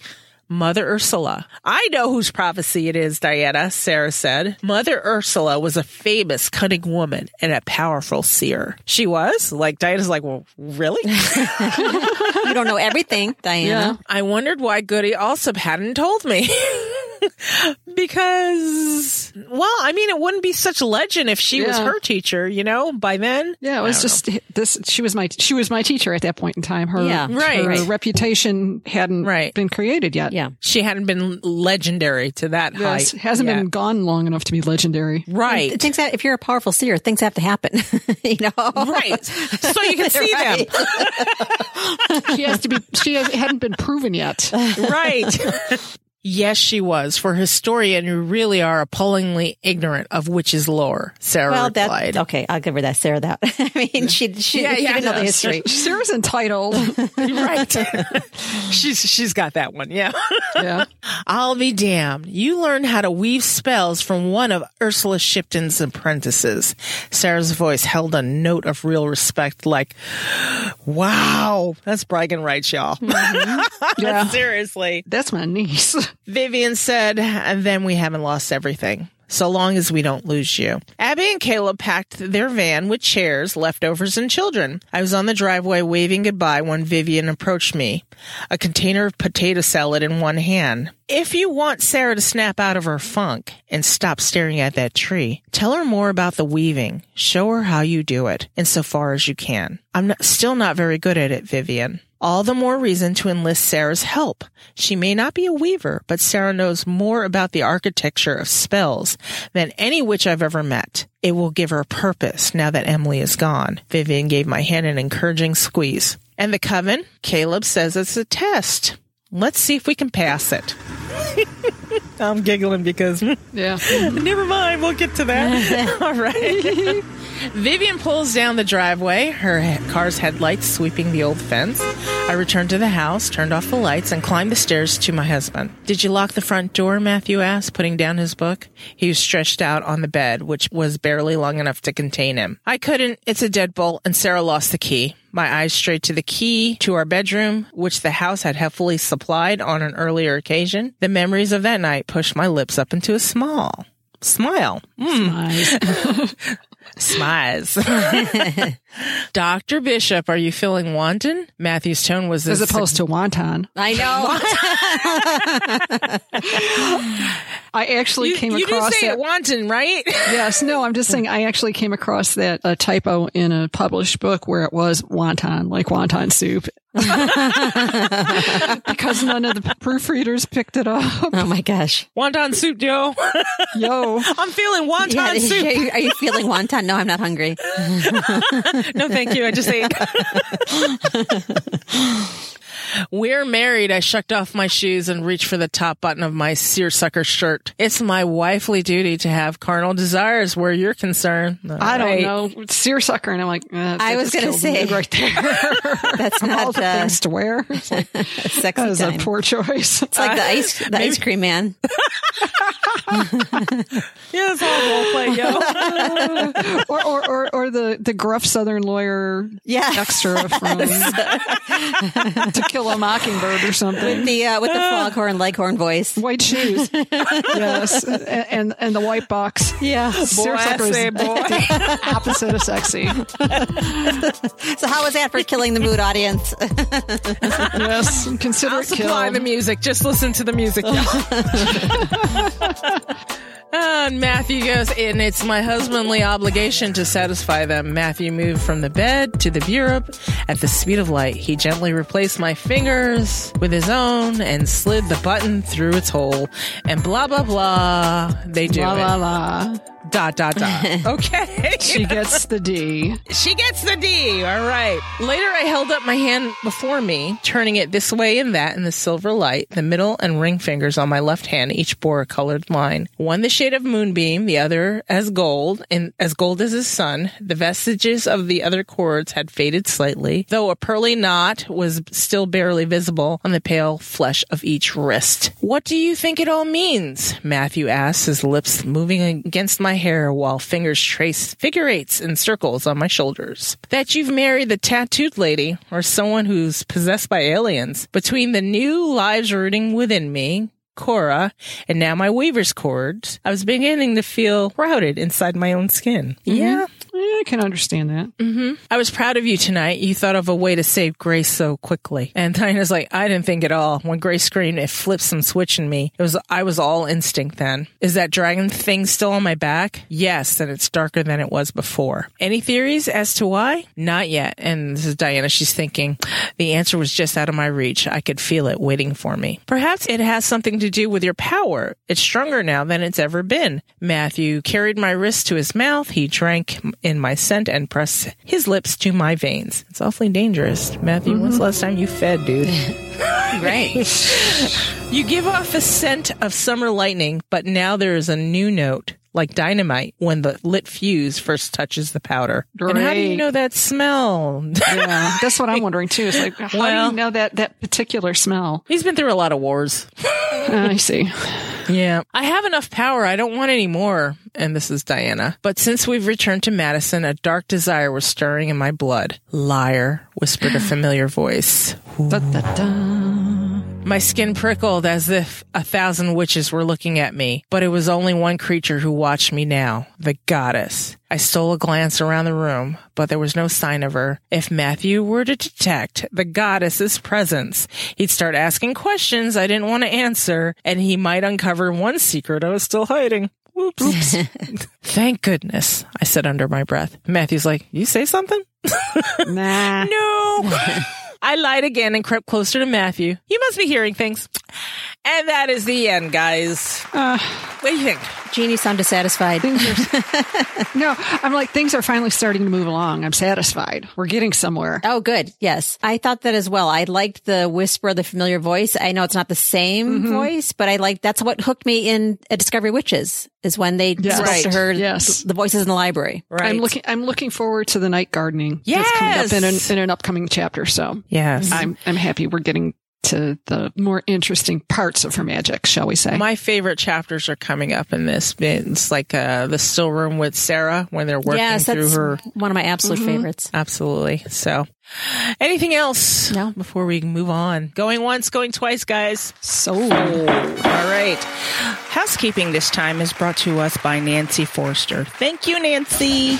Mother Ursula. I know whose prophecy it is, Diana, Sarah said. Mother Ursula was a famous, cunning woman and a powerful seer. She was? Like, Diana's like, well, really? You don't know everything, Diana. I wondered why Goody Alsop hadn't told me. because, well, I mean, it wouldn't be such a legend if she was her teacher, you know, by then. Yeah, it was don't just this. She was my she was my teacher at that point in time. Her Yeah. Right. her Right. reputation hadn't Right. been created yet. Yeah. She hadn't been legendary to that Yes, height. hasn't yet. been gone long enough to be legendary. Right. Things that if you're a powerful seer, things have to happen. you know, right. So you can see them. She has to be. She has, hadn't been proven yet. right. Yes, she was. For a historian, you really are appallingly ignorant of witches' lore, Sarah Well, replied. that okay. I'll give her that, Sarah. That I mean, she she, Yeah, she yeah, didn't know the history. Sarah's entitled. right. she's she's got that one. Yeah. Yeah. I'll be damned. You learned how to weave spells from one of Ursula Shipton's apprentices. Sarah's voice held a note of real respect, like, wow, that's bragging rights, y'all. Mm-hmm. Yeah. Seriously. That's my niece. Vivian said, and then we haven't lost everything. So long as we don't lose you. Abby and Caleb packed their van with chairs, leftovers, and children. I was on the driveway waving goodbye when Vivian approached me, a container of potato salad in one hand. If you want Sarah to snap out of her funk and stop staring at that tree, tell her more about the weaving. Show her how you do it, insofar as you can. I'm not, still not very good at it, Vivian. All the more reason to enlist Sarah's help. She may not be a weaver, but Sarah knows more about the architecture of spells than any witch I've ever met. It will give her purpose now that Emily is gone. Vivian gave my hand an encouraging squeeze. And the coven? Caleb says it's a test. Let's see if we can pass it. I'm giggling because Yeah. Never mind, we'll get to that. All right. Vivian pulls down the driveway, her car's headlights sweeping the old fence. I returned to the house, turned off the lights, and climbed the stairs to my husband. Did you lock the front door? Matthew asked, putting down his book. He was stretched out on the bed, which was barely long enough to contain him. I couldn't. It's a deadbolt, and Sarah lost the key. My eyes strayed to the key to our bedroom, which the house had heavily supplied on an earlier occasion. The memories of that night pushed my lips up into a small Smile. Mm. Smiles. Dr. Bishop, are you feeling wanton? Matthew's tone was As opposed to wanton. I know. I actually you, came you across do say that. it wanton, right? Yes, no, I'm just saying I actually came across that a typo in a published book where it was wanton, like wanton soup. because none of the proofreaders picked it up. oh my gosh. wonton soup, Joe. Yo. I'm feeling wonton Yeah, soup. are you, are you feeling wonton? No, I'm not hungry. No, thank you. I just ate. We're married. I shucked off my shoes and reached for the top button of my seersucker shirt. It's my wifely duty to have carnal desires where you're concerned. I don't Right. know. Seersucker. And I'm like, eh, I was gonna say. right there. That's Of all not the uh, things to wear. It's like, sexy that is a time. poor choice. It's like the ice, the ice cream man. Yeah, it's all role play, yo. or, or, or, or the, the gruff Southern lawyer Yeah. extra from To Kill a Mockingbird or something. with The uh, with the foghorn leghorn voice. White shoes, yes, and, and and the white box. Yeah. Seersucker is say boy. the opposite of sexy. So how was that for killing the mood audience? Yes, consider I'll it supply killed. the music. Just listen to the music. And Matthew goes, and it's my husbandly obligation to satisfy them. Matthew moved from the bed to the bureau at the speed of light. He gently replaced my fingers with his own and slid the button through its hole. And blah, blah, blah. They do La it. la la. Dot, dot, dot. Okay. She gets the D. She gets the D. All right. Later, I held up my hand before me, turning it this way and that in the silver light. The middle and ring fingers on my left hand each bore a colored line. One the shade of moonbeam, the other as gold, and as gold as the sun. The vestiges of the other cords had faded slightly, though a pearly knot was still barely visible on the pale flesh of each wrist. What do you think it all means? Matthew asked, his lips moving against my hair while fingers trace figure eights and circles on my shoulders. That you've married the tattooed lady or someone who's possessed by aliens. Between the new lives rooting within me, Corra, and now my weaver's cords, I was beginning to feel routed inside my own skin. Mm-hmm. Yeah. Yeah, I can understand that. Mm-hmm. I was proud of you tonight. You thought of a way to save Grace so quickly. And Diana's like, I didn't think at all. When Grace screamed, it flipped some switch in me. It was, I was all instinct then. Is that dragon thing still on my back? Yes, and it's darker than it was before. Any theories as to why? Not yet. And this is Diana. She's thinking, the answer was just out of my reach. I could feel it waiting for me. Perhaps it has something to do with your power. It's stronger now than it's ever been. Matthew carried my wrist to his mouth. He drank in my scent and press his lips to my veins. It's awfully dangerous. Matthew, when's the last time you fed, dude? Right. you give off a scent of summer lightning, but now there is a new note. Like dynamite when the lit fuse first touches the powder. And how do you know that smell? Yeah, that's what I'm wondering too. It's like, how do Well- you know that that particular smell? He's been through a lot of wars. Oh, I see. Yeah. I have enough power. I don't want any more. And this is Diana. But since we've returned to Madison, a dark desire was stirring in my blood. Liar, whispered a familiar voice. Da, da, da. My skin prickled as if a thousand witches were looking at me, but it was only one creature who watched me now, the goddess. I stole a glance around the room, but there was no sign of her. If Matthew were to detect the goddess's presence, he'd start asking questions I didn't want to answer, and he might uncover one secret I was still hiding. Whoops. Thank goodness, I said under my breath. Matthew's like, You say something? Nah. No. I lied again and crept closer to Matthew. You must be hearing things. And that is the end, guys. Uh, What do you think? Jeannie sound dissatisfied. no, I'm like things are finally starting to move along. I'm satisfied. We're getting somewhere. Oh, good. Yes. I thought that as well. I liked the whisper of the familiar voice. I know it's not the same voice, but I like that's what hooked me in at Discovery Witches is when they Yes. spoke to her Yes. the voices in the library. Right. I'm looking. I'm looking forward to the night gardening. Yes. that's coming up in an, in an upcoming chapter. So Yes. I'm I'm happy we're getting to the more interesting parts of her magic, shall we say? My favorite chapters are coming up in this. It's like uh, the still room with Sarah when they're working yes, through her. one of my absolute favorites. Absolutely. So, anything else? No. Before we move on, going once, going twice, guys. so All right. Housekeeping this time is brought to us by Nancy Forster. Thank you, Nancy.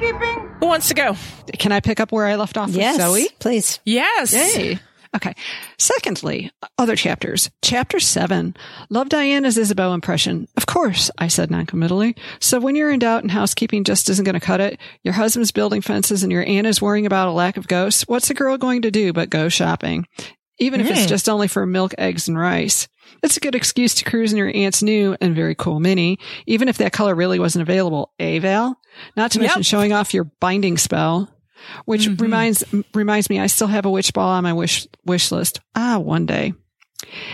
Housekeeping. Who wants to go? can I pick up where I left off with Yes, Zoe? please. Yes. Yay. Okay. Secondly, other chapters. Chapter seven. Love Diana's Isabeau impression. Of course, I said noncommittally. So when you're in doubt and housekeeping just isn't going to cut it, your husband's building fences and your aunt is worrying about a lack of ghosts, what's a girl going to do but go shopping? Even if it's Mm. just only for milk, eggs, and rice. It's a good excuse to cruise in your aunt's new and very cool mini, even if that color really wasn't available. Eh, Val? Not to mention showing off your binding spell. which reminds reminds me I still have a witch ball on my wish wish list. Ah, one day.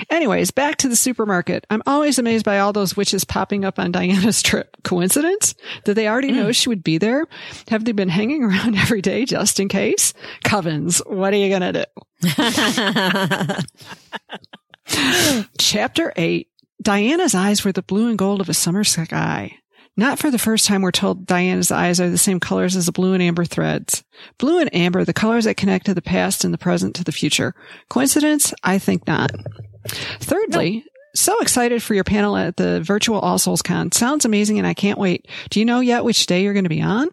Anyways, back to the supermarket. I'm always amazed by all those witches popping up on Diana's trip. Coincidence? Did they already know she would be there? Have they been hanging around every day just in case? Covens, what are you going to do? Chapter 8. Diana's eyes were the blue and gold of a summer sky. Not for the first time we're told Diana's eyes are the same colors as the blue and amber threads. Blue and amber, the colors that connect to the past and the present to the future. Coincidence? I think not. Thirdly, so excited for your panel at the virtual All Souls Con. Sounds amazing and I can't wait. Do you know yet which day you're going to be on?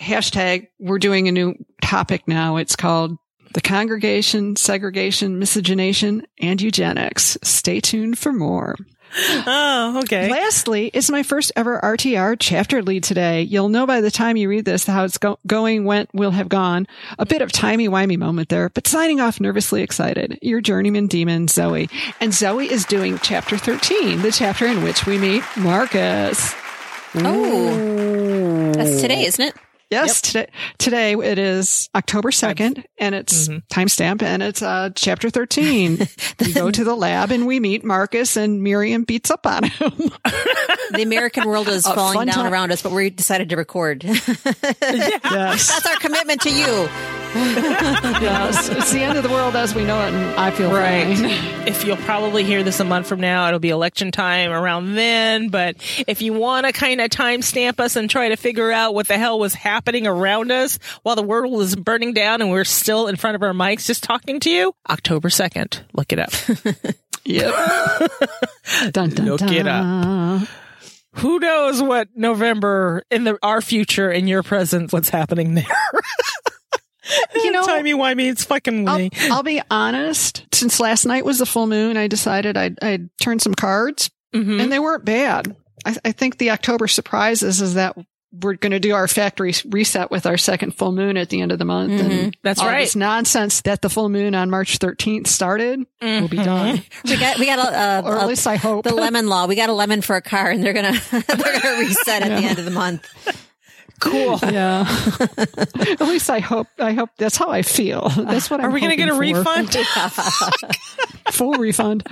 Hashtag, we're doing a new topic now. It's called the congregation, segregation, miscegenation, and eugenics. Stay tuned for more. Oh, okay. Lastly, it's my first ever RTR chapter lead today. You'll know by the time you read this how it's go- going, went, will have gone. A bit of timey-wimey moment there, but signing off nervously excited. Your journeyman demon, Zoe. And Zoe is doing chapter 13, the chapter in which we meet Marcus. Oh, that's today, isn't it? Yes, today, today it is October 2nd and it's timestamp and it's uh, chapter 13. we go to the lab and we meet Marcus and Miriam beats up on him. The American world is A falling down time. around us, but we decided to record. yes. That's our commitment to you. yes. It's the end of the world as we know it and I feel Right. fine. If you'll probably hear this a month from now, it'll be election time around then. But if you want to kind of timestamp us and try to figure out what the hell was happening around us while the world is burning down and we're still in front of our mics just talking to you, October 2nd. Look it up. Yep. dun, dun, Look it dun. Who knows what November in the our future in your presence what's happening there? You know, timey wimey, it's fucking I'll, me. I'll be honest. Since last night was the full moon, I decided I'd, I'd turn some cards Mhm. and they weren't bad. I, I think the October surprises is that we're going to do our factory reset with our second full moon at the end of the month. And That's all right. this nonsense that the full moon on March 13th started will be done. We got we got a, Or a, at least I hope. the lemon law. We got a lemon for a car, and they're gonna they're gonna reset at the end of the month. Cool. yeah. at least I hope, I hope that's how I feel. That's what I'm Are we going to get a for. refund? Full refund.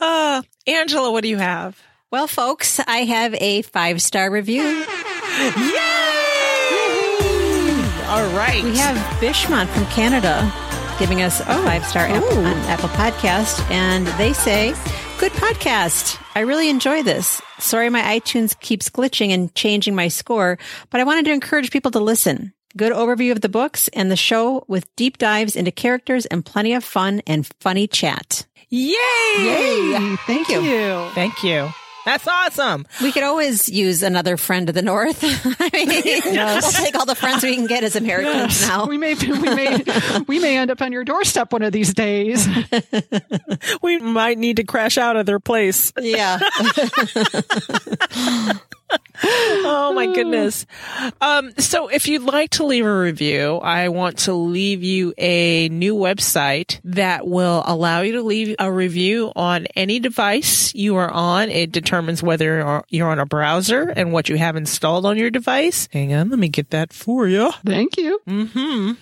Uh, Angela, what do you have? Well, folks, I have a five star review. Yay! All right. We have Bishmont from Canada giving us a oh. five star Apple, on Apple Podcast, and they say, "Good podcast. I really enjoy this. Sorry, my iTunes keeps glitching and changing my score, but I wanted to encourage people to listen." Good overview of the books and the show with deep dives into characters and plenty of fun and funny chat. Yay! Yay. Thank you. Thank you. That's awesome. We could always use another friend of the North. I mean, we'll take all the friends we can get as Americans now. We may, we may, we may end up on your doorstep one of these days. We might need to crash out of their place. Yeah. Oh my goodness. Um, so if you'd like to leave a review, I want to leave you a new website that will allow you to leave a review on any device you are on. It determines whether you're- you're on a browser and what you have installed on your device. Hang on, let me get that for you. Thank you.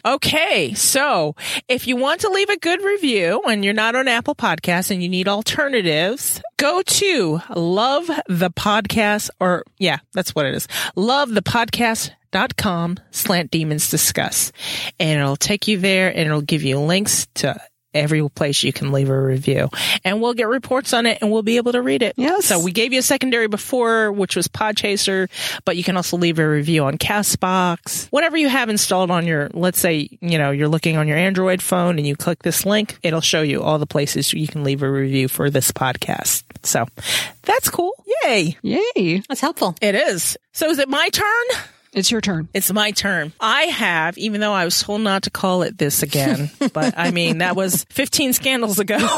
Okay, so if you want to leave a good review and you're not on Apple Podcasts and you need alternatives, go to love the podcast or yeah, that's what it is. Love the podcast.com slant demons discuss. And it'll take you there and it'll give you links to every place you can leave a review and we'll get reports on it and we'll be able to read it. Yes. So we gave you a secondary before, which was Podchaser, but you can also leave a review on Castbox. Whatever you have installed on your, let's say, you know, you're looking on your Android phone and you click this link, it'll show you all the places you can leave a review for this podcast. So that's cool. Yay. Yay. That's helpful. It is. So is it my turn? It's your turn. It's my turn. I have, even though I was told not to call it this again, but I mean, that was 15 scandals ago.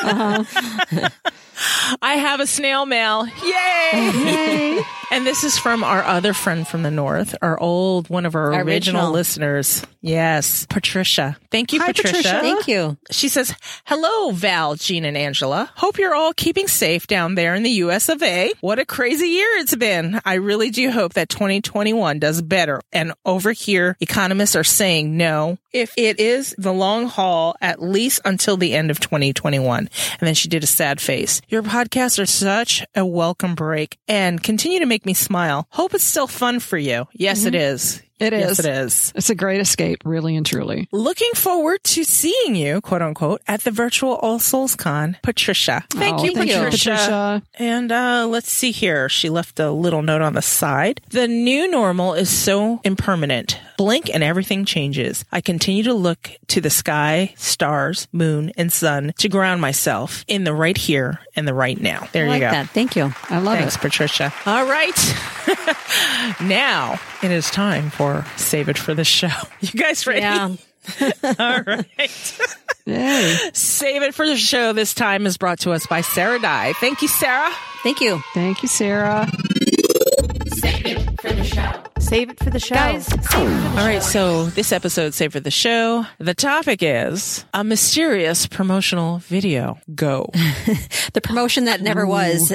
Uh-huh. I have a snail mail. Yay! Yay. And this is from our other friend from the north, our old one of our, original, original. listeners. Yes, Patricia. Thank you, Hi, Patricia. Thank you. She says, Hello, Val, Jean, and Angela. Hope you're all keeping safe down there in the US of A. What a crazy year it's been. I really do hope that 2021 does better. And over here, economists are saying no. If it is the long haul, at least until the end of 2021. And then she did a sad face. Your podcasts are such a welcome break and continue to make me smile. Hope it's still fun for you. Yes, it mm-hmm. is. It Yes, is. it is It's a great escape, really and truly. looking forward to seeing you, quote unquote, at the virtual All Souls Con. Patricia. Thank Oh, you, thank you, Patricia. Patricia. And uh, let's see here. She left a little note on the side. The new normal is so impermanent. Blink and everything changes. I continue to look to the sky, stars, moon, and sun to ground myself in the right here and the right now. There I you like go. that. Thank you. I love Thanks, it. Thanks, Patricia. All right. now it is time for Save It for the Show. You guys ready? Yeah. All right. Yay. Save It for the Show this time is brought to us by Sarah Dye. Thank you, Sarah. Thank you. Thank you, Sarah. Save it for the show. Save it for the show. Guys, the All right, so this episode, Save for the Show, the topic is a mysterious promotional video. Go. the promotion that never was.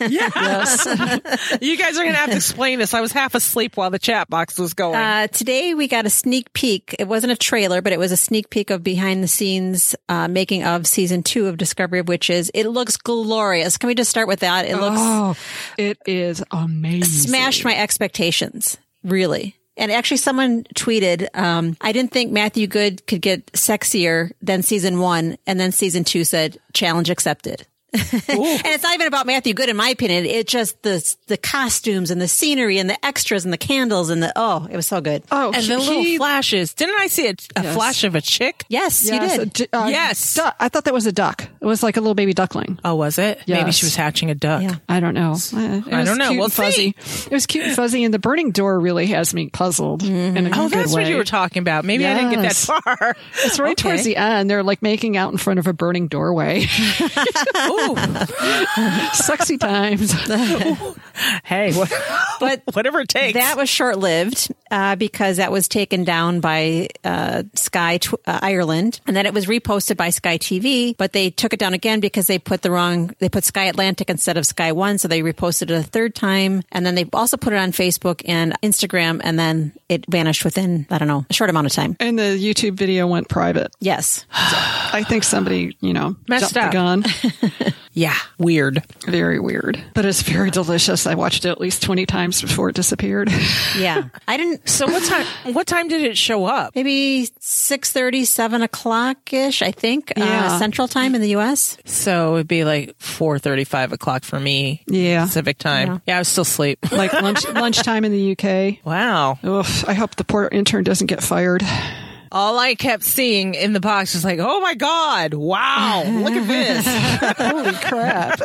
Yes. you guys are going to have to explain this. I was half asleep while the chat box was going. Uh, today we got a sneak peek. It wasn't a trailer, but it was a sneak peek of behind the scenes uh, making of season two of Discovery of Witches. It looks glorious. Can we just start with that? It looks Oh, it is amazing. Smashed my expectations. Really. And actually, someone tweeted, um, I didn't think Matthew Goode could get sexier than season one. And then season two said, challenge accepted. and it's not even about Matthew Goode, in my opinion. It just the the costumes and the scenery and the extras and the candles and the oh, it was so good. Oh, and the little he- flashes. Didn't I see a, a Yes. flash of a chick? Yes, yes, you did. uh, Yes. duck. I thought that was a duck. It was like a little baby duckling. Oh, was it? Maybe she was hatching a duck. Yeah. I don't know. Uh, I don't know. cute fuzzy. It was cute and fuzzy, and the burning door really has me puzzled. In a Oh, good that's what you were talking about. Maybe I didn't get that far. It's right Okay. towards the end. They're like making out in front of a burning doorway. Sexy times. hey, what, But whatever it takes. That was short lived uh, because that was taken down by uh, Sky tw- uh, Ireland, and then it was reposted by Sky TV. But they took it down again because they put the wrong. They put Sky Atlantic instead of Sky One, so they reposted it a third time, and then they also put it on Facebook and Instagram, and then it vanished within I don't know a short amount of time. And the YouTube video went private. Yes, I think somebody, you know, Messed up. the gun. yeah, weird. Very weird. But it's very delicious. I watched it at least 20 times before it disappeared. yeah. I didn't. So what time? What time did it show up? Maybe six thirty, seven o'clock ish. I think Yeah. uh, Central Time in the U.S. So it'd be like four thirty, five o'clock for me. Yeah. Pacific time. Yeah, I was still asleep. like lunch lunchtime in the UK. wow. Ugh, I hope the poor intern doesn't get fired. All I kept seeing in the box was like, "Oh my god! Wow! Look at this!" Holy crap.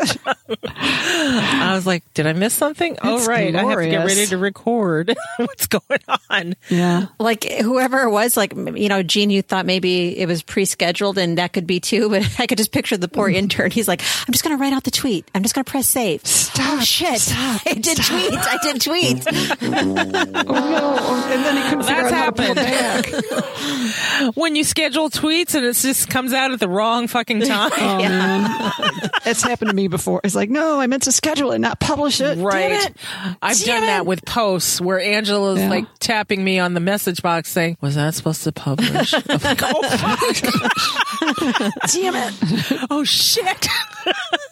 I was like, "Did I miss something?" oh It's right, I have to get ready to record. What's going on? Yeah. like whoever it was, like you know, Gene, you thought maybe it was pre-scheduled, and that could be too. But I could just picture the poor intern. He's like, "I'm just going to write out the tweet. I'm just going to press save." Stop. Oh shit! Stop. I did tweet. I did tweet. Oh no. And then he couldn't figure That's out how to happened. back. When you schedule tweets and it just comes out at the wrong fucking oh, time. Oh man. It's happened to me before. It's like, no, I meant to schedule it, not publish it. Right. it. I've Damn done that with posts where Angela's Yeah. like tapping me on the message box saying, Was that supposed to publish? I'm like, oh, fuck. Damn it. oh shit.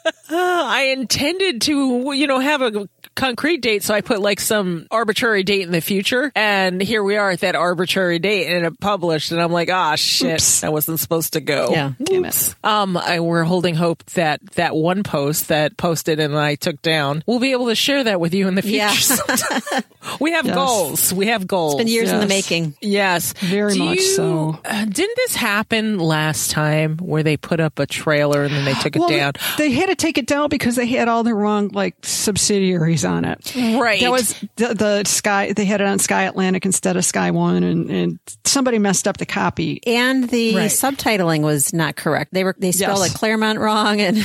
I intended to, you know, have a concrete date, so I put like some arbitrary date in the future. And here we are at that arbitrary date and it published. And I'm like, ah, shit, Oops. I wasn't supposed to go. Yeah. Damn it. Um, I, we're holding hope that that one post that posted and I took down, we'll be able to share that with you in the future. Yeah. we have Yes. goals. We have goals. It's Been years in the making. Yes, Very Do much you- so. uh, didn't this happen last time where they put up a trailer and then they took it Well, down? they, had to take it down because they had all the wrong like subsidiaries on it. Right. That was the, the Sky. They had it on Sky Atlantic instead of Sky One, and, and somebody messed up the copy. And the Right. subtitling was not correct. They were they spelled Yes. like Claremont wrong, and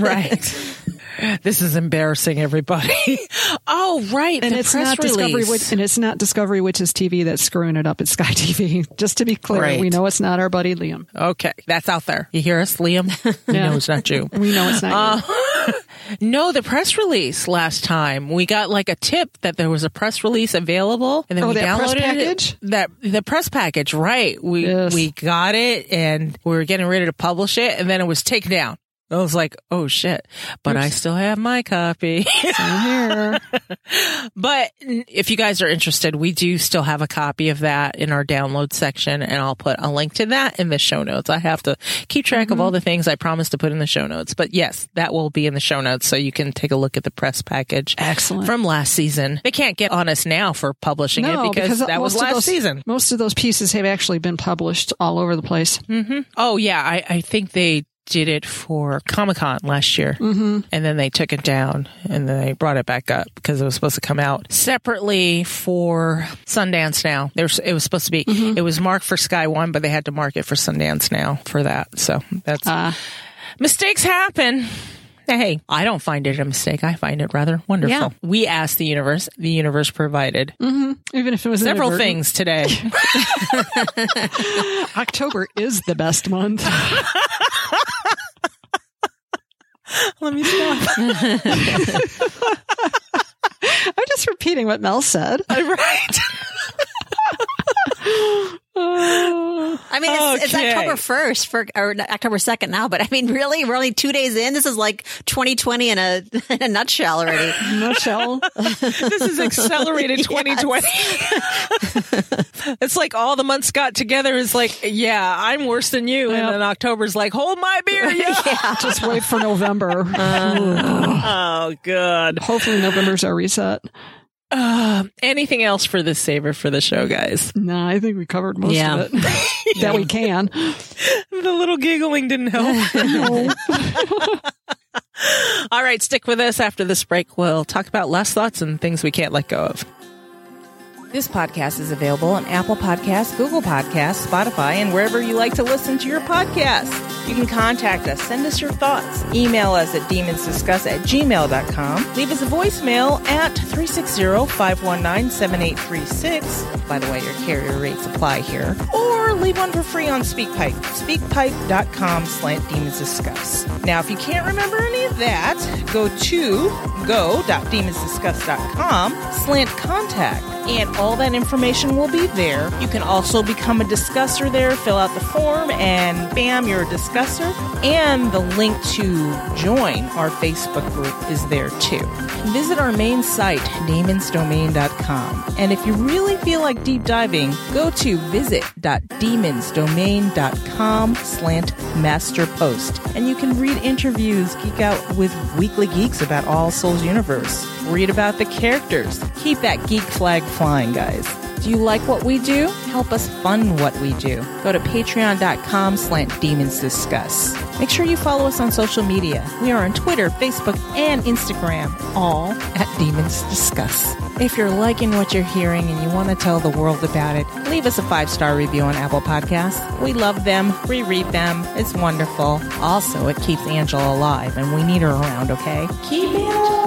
right. This is embarrassing, everybody. oh, right. And the it's press not Discovery release. Witch, and it's not Discovery Witches TV that's screwing it up. It's Sky TV. Just to be clear, Right. we know it's not our buddy Liam. Okay, that's out there. You hear us, Liam? We know it's not you. We know it's not. you. Uh, no, the press release last time we got like a tip that there was a press release available, and then Oh, we downloaded it. That the press package, right? We Yes. we got it, and we were getting ready to publish it, and then it was taken down. I was like, oh shit, but I still have my copy. Here. But if you guys are interested, we do still have a copy of that in our download section, and I'll put a link to that in the show notes. I have to keep track of all mm-hmm. the things I promised to put in the show notes. But yes, that will be in the show notes, so you can take a look at the press package Excellent. from last season. They can't get on us now for publishing no, it because, that was last those, season. Most of those pieces have actually been published all over the place. Mm-hmm. Oh yeah, I, I think they did it for Comic Con last year, mm-hmm. and then they took it down and then they brought it back up because it was supposed to come out separately for Sundance Now. There's it was supposed to be it was marked for Sky One, but they had to mark it for Sundance Now for that. So that's Uh, mistakes happen. Hey, I don't find it a mistake. I find it rather wonderful. Yeah. We asked the universe. The universe provided even if it was several things today. October is the best month. Let me stop. I'm just repeating what Mel said. right. Oh. I mean, it's, it's October 1st for, or October 2nd now, but I mean, really, we're only two days in. This is like 2020 in a, in a nutshell already. Michelle. this is accelerated 2020. it's like all the months got together is like, yeah, I'm worse than you. And then October's like, hold my beer. Yeah. just wait for November. oh, good. Hopefully November's our reset. Uh, anything else for this saver for the show, guys? No, I think we covered most Yeah. of it that we can. The little giggling didn't help. all right, stick with us after this break. We'll talk about last thoughts and things we can't let go of. This podcast is available on Apple Podcasts, Google Podcasts, Spotify, and wherever you like to listen to your podcasts. You can contact us, send us your thoughts, email us at demonsdiscuss at gmail.com, leave us a voicemail at 360-519-7836. By the way, your carrier rates apply here. Or leave one for free on SpeakPipe, speakpipe.com slant demonsdiscuss. Now, if you can't remember any of that, go to go.demonsdiscuss.com slant contact and all that information will be there. You can also become a discusser there, fill out the form, and bam, you're a discusser. And the link to join our Facebook group is there too. Visit our main site, demonsdomain.com. And if you really feel like deep diving, go to visit.demonsdomain.com slant master post. And you can read interviews, geek out with weekly geeks about All Souls Universe, read about the characters. Keep that geek flag flying, guys. Do you like what we do? Help us fund what we do. Go to patreon.com slant demons discuss. Make sure you follow us on social media. We are on Twitter, Facebook, and Instagram, all at Demons Discuss. If you're liking what you're hearing and you want to tell the world about it, leave us a five star review on Apple Podcasts. We love them, we read them. It's wonderful. Also, it keeps Angela alive, and we need her around, okay? Keep Angela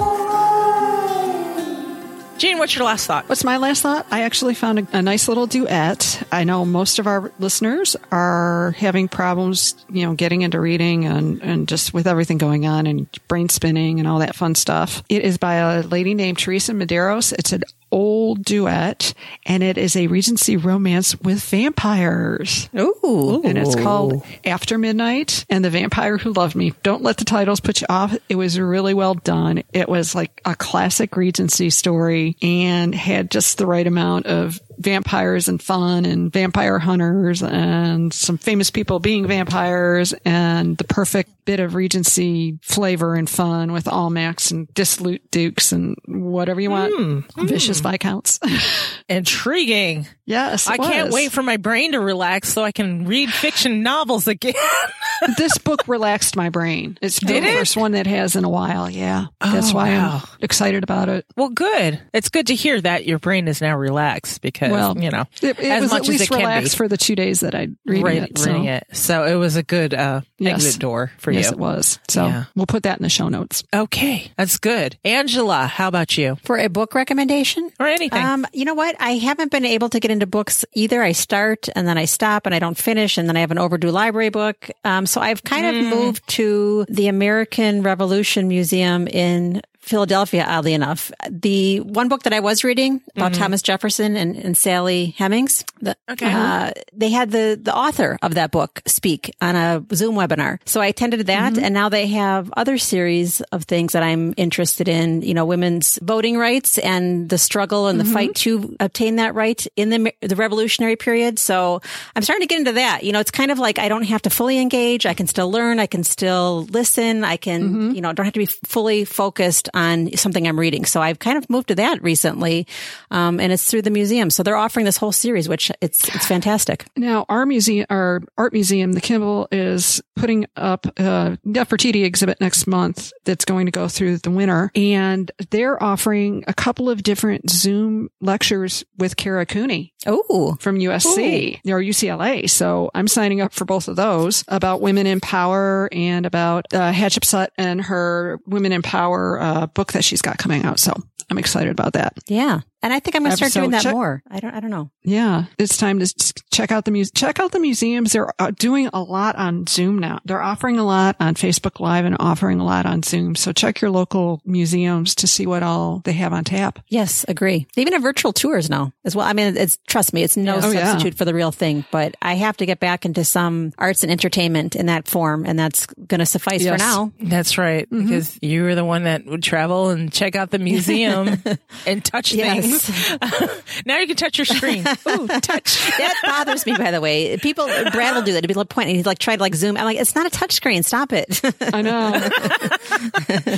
Gene, what's your last thought? What's my last thought? I actually found a, a nice little duet. I know most of our listeners are having problems, you know, getting into reading and, and just with everything going on and brain spinning and all that fun stuff. It is by a lady named Teresa Medeiros. It's an old duet and it is a Regency romance with vampires. Ooh. And it's called After Midnight and the Vampire Who Loved Me. Don't let the titles put you off. It was really well done. It was like a classic Regency story and had just the right amount of vampires and fun and vampire hunters and some famous people being vampires and the perfect bit of Regency flavor and fun with Almack's and dissolute dukes and whatever you want. Hmm. Hmm. Vicious viscounts. Intriguing. yes. I it can't wait for my brain to relax so I can read fiction novels again. this book relaxed my brain. It's the Did it? first one that has in a while. Yeah. That's Oh, why wow. I'm excited about it. Well, good. It's good to hear that your brain is now relaxed because, Well, you know, It, it as was much at least as it can relaxed be. for the two days that I read Read- it. So. reading it. So it was a good uh, Yes. exit door for yes, you. it was. So Yeah. we'll put that in the show notes. Okay, that's good. Angela, how about you? For a book recommendation? Or anything? Um, you know what? I haven't been able to get into books either. I start and then I stop and I don't finish and then I have an overdue library book. Um, so I've kind of mm. moved to the American Revolution Museum in Philadelphia, oddly enough. The one book that I was reading about mm-hmm. Thomas Jefferson and, and Sally Hemings, the, Okay. uh, they had the, the author of that book speak on a Zoom webinar. So I attended that mm-hmm. and now they have other series of things that I'm interested in, you know, women's voting rights and the struggle and the mm-hmm. fight to obtain that right in the, the revolutionary period. So I'm starting to get into that. You know, it's kind of like I don't have to fully engage. I can still learn. I can still listen. I can, you know, don't have to be fully focused on something I'm reading. So I've kind of moved to that recently. Um, and it's through the museum. So they're offering this whole series, which it's, it's fantastic. Now, our museum, our art museum, the Kimbell, is putting up a Nefertiti exhibit next month that's going to go through the winter. And they're offering a couple of different Zoom lectures with Kara Cooney Oh, from USC or UCLA. So I'm signing up for both of those about women in power and about uh, Hatshepsut and her Women in Power uh, book that she's got coming out. So I'm excited about that. yeah. And I think I'm going to start doing that check- more. I don't, I don't know. Yeah, it's time to check out the muse. Check out the museums. They're uh, doing a lot on Zoom now. They're offering a lot on Facebook Live and offering a lot on Zoom. So check your local museums to see what all they have on tap. Yes, agree. They even have virtual tours now as well. I mean, it's trust me, it's no Oh, yeah. substitute for the real thing. But I have to get back into some arts and entertainment in that form, and that's going to suffice for now. That's right, because you were the one that would travel and check out the museum and touch Yes. things. now you can touch your screen. Ooh, touch. That bothers me, by the way. People, Brad will do that. He'd be like pointing, he'd like try to like zoom. I'm like, it's not a touch screen. Stop it. I know.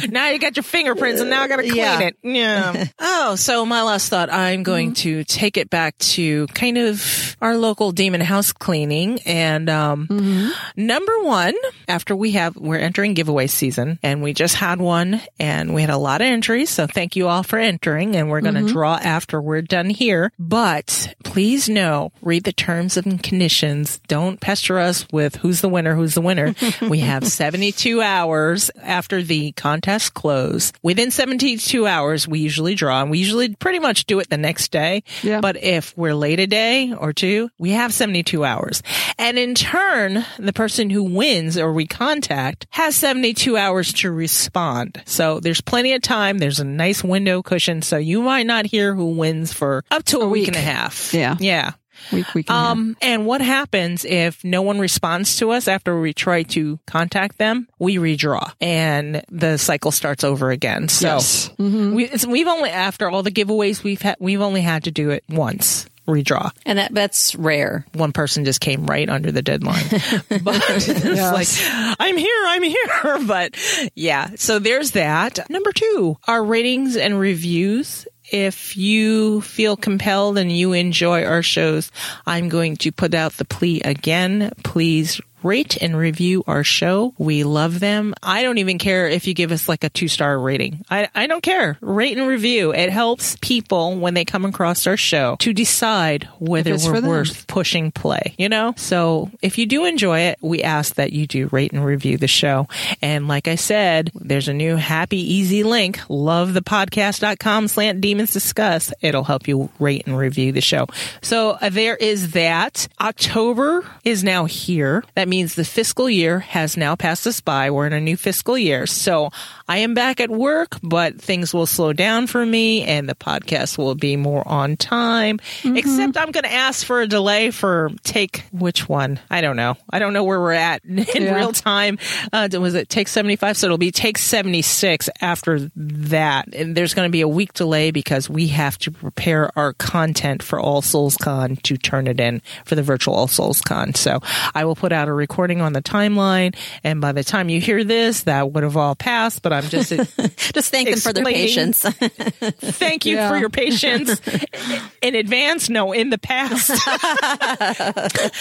now you got your fingerprints and now I got to clean Yeah. it. Yeah. oh, so my last thought, I'm going mm-hmm. to take it back to kind of our local demon house cleaning. And, um, mm-hmm. number one, after we have, we're entering giveaway season and we just had one and we had a lot of entries. So thank you all for entering and we're going to mm-hmm. draw after we're done here. But please know, read the terms and conditions. Don't pester us with who's the winner, who's the winner. we have 72 hours after the contest close. Within 72 hours, we usually draw and we usually pretty much do it the next day. Yeah. But if we're late a day or two, we have 72 hours. And in turn, the person who wins or we contact has 72 hours to respond. So there's plenty of time. There's a nice window cushion. So you might not hear who wins for up to a, week. week. and a half. Yeah. Yeah. Week, week. and a. Um, and what happens if no one responds to us after we try to contact them? We redraw and the cycle starts over again. So Yes. Mm-hmm. we, it's, we've only, after all the giveaways we've had, we've only had to do it once, redraw. and that, that's rare. One person just came right under the deadline. but it's like, I'm here, I'm here. But yeah, so there's that. Number two, our ratings and reviews. If you feel compelled and you enjoy our shows, I'm going to put out the plea again. Please rate and review our show. We love them. I don't even care if you give us like a two star rating. I, I don't care. Rate and review. It helps people when they come across our show to decide whether it's we're worth pushing play, you know? So if you do enjoy it, we ask that you do rate and review the show. And like I said, there's a new happy, easy link, lovethepodcast.com slant demons discuss. It'll help you rate and review the show. So uh, there is that. October is now here. That means the fiscal year has now passed us by. We're in a new fiscal year. So I am back at work, but things will slow down for me and the podcast will be more on time. Except I'm going to ask for a delay for take which one? I don't know. I don't know where we're at in Yeah. real time. Uh, was it take 75? So it'll be take 76 after that. And there's going to be a week delay because we have to prepare our content for All Souls Con to turn it in for the virtual All Souls Con. So I will put out a recording on the timeline. And by the time you hear this, that would have all passed, but I'm just Just thank them for their patience. thank you Yeah. for your patience in advance. No, in the past.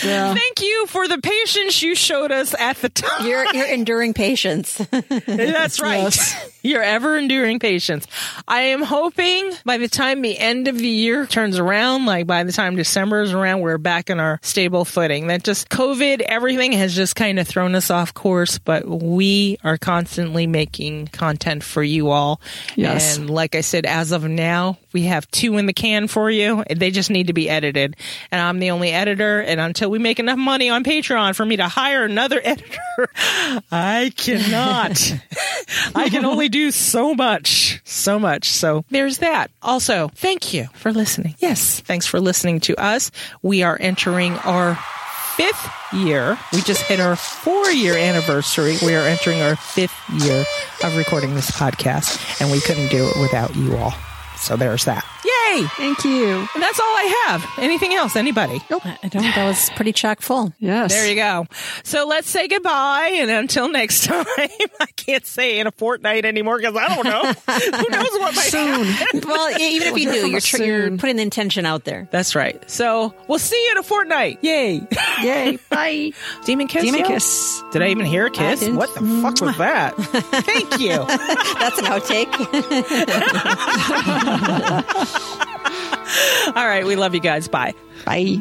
Yeah. thank you for the patience you showed us at the time. you're, you're enduring patience. That's right. Yes. Your ever enduring patience. I am hoping by the time the end of the year turns around, like by the time December is around, we're back in our stable footing. That just COVID, everything has just kind of thrown us off course, but we are constantly making content for you all. Yes. And like I said, as of now, we have two in the can for you. They just need to be edited. And I'm the only editor. And until we make enough money on Patreon for me to hire another editor, I cannot. I can only do so much, so much. So there's that. Also, thank you for listening. Yes, thanks for listening to us. We are entering our fifth year. We just hit our four year anniversary. We are entering our fifth year of recording this podcast, and we couldn't do it without you all. So there's that. Yay! Thank you. And that's all I have. Anything else? Anybody? Nope. I don't. That was pretty chock full. Yes. There you go. So let's say goodbye. And until next time, I can't say in a fortnight anymore because I don't know. Who knows what my Soon. Well, e- even if you do, you're, tr- you're putting the intention out there. That's right. So we'll see you in a fortnight. Yay. Yay. Bye. Demon kiss. Demon yo? kiss. Did I even hear a kiss? What the fuck was that? Thank you. That's an outtake. All right. We love you guys. Bye. Bye.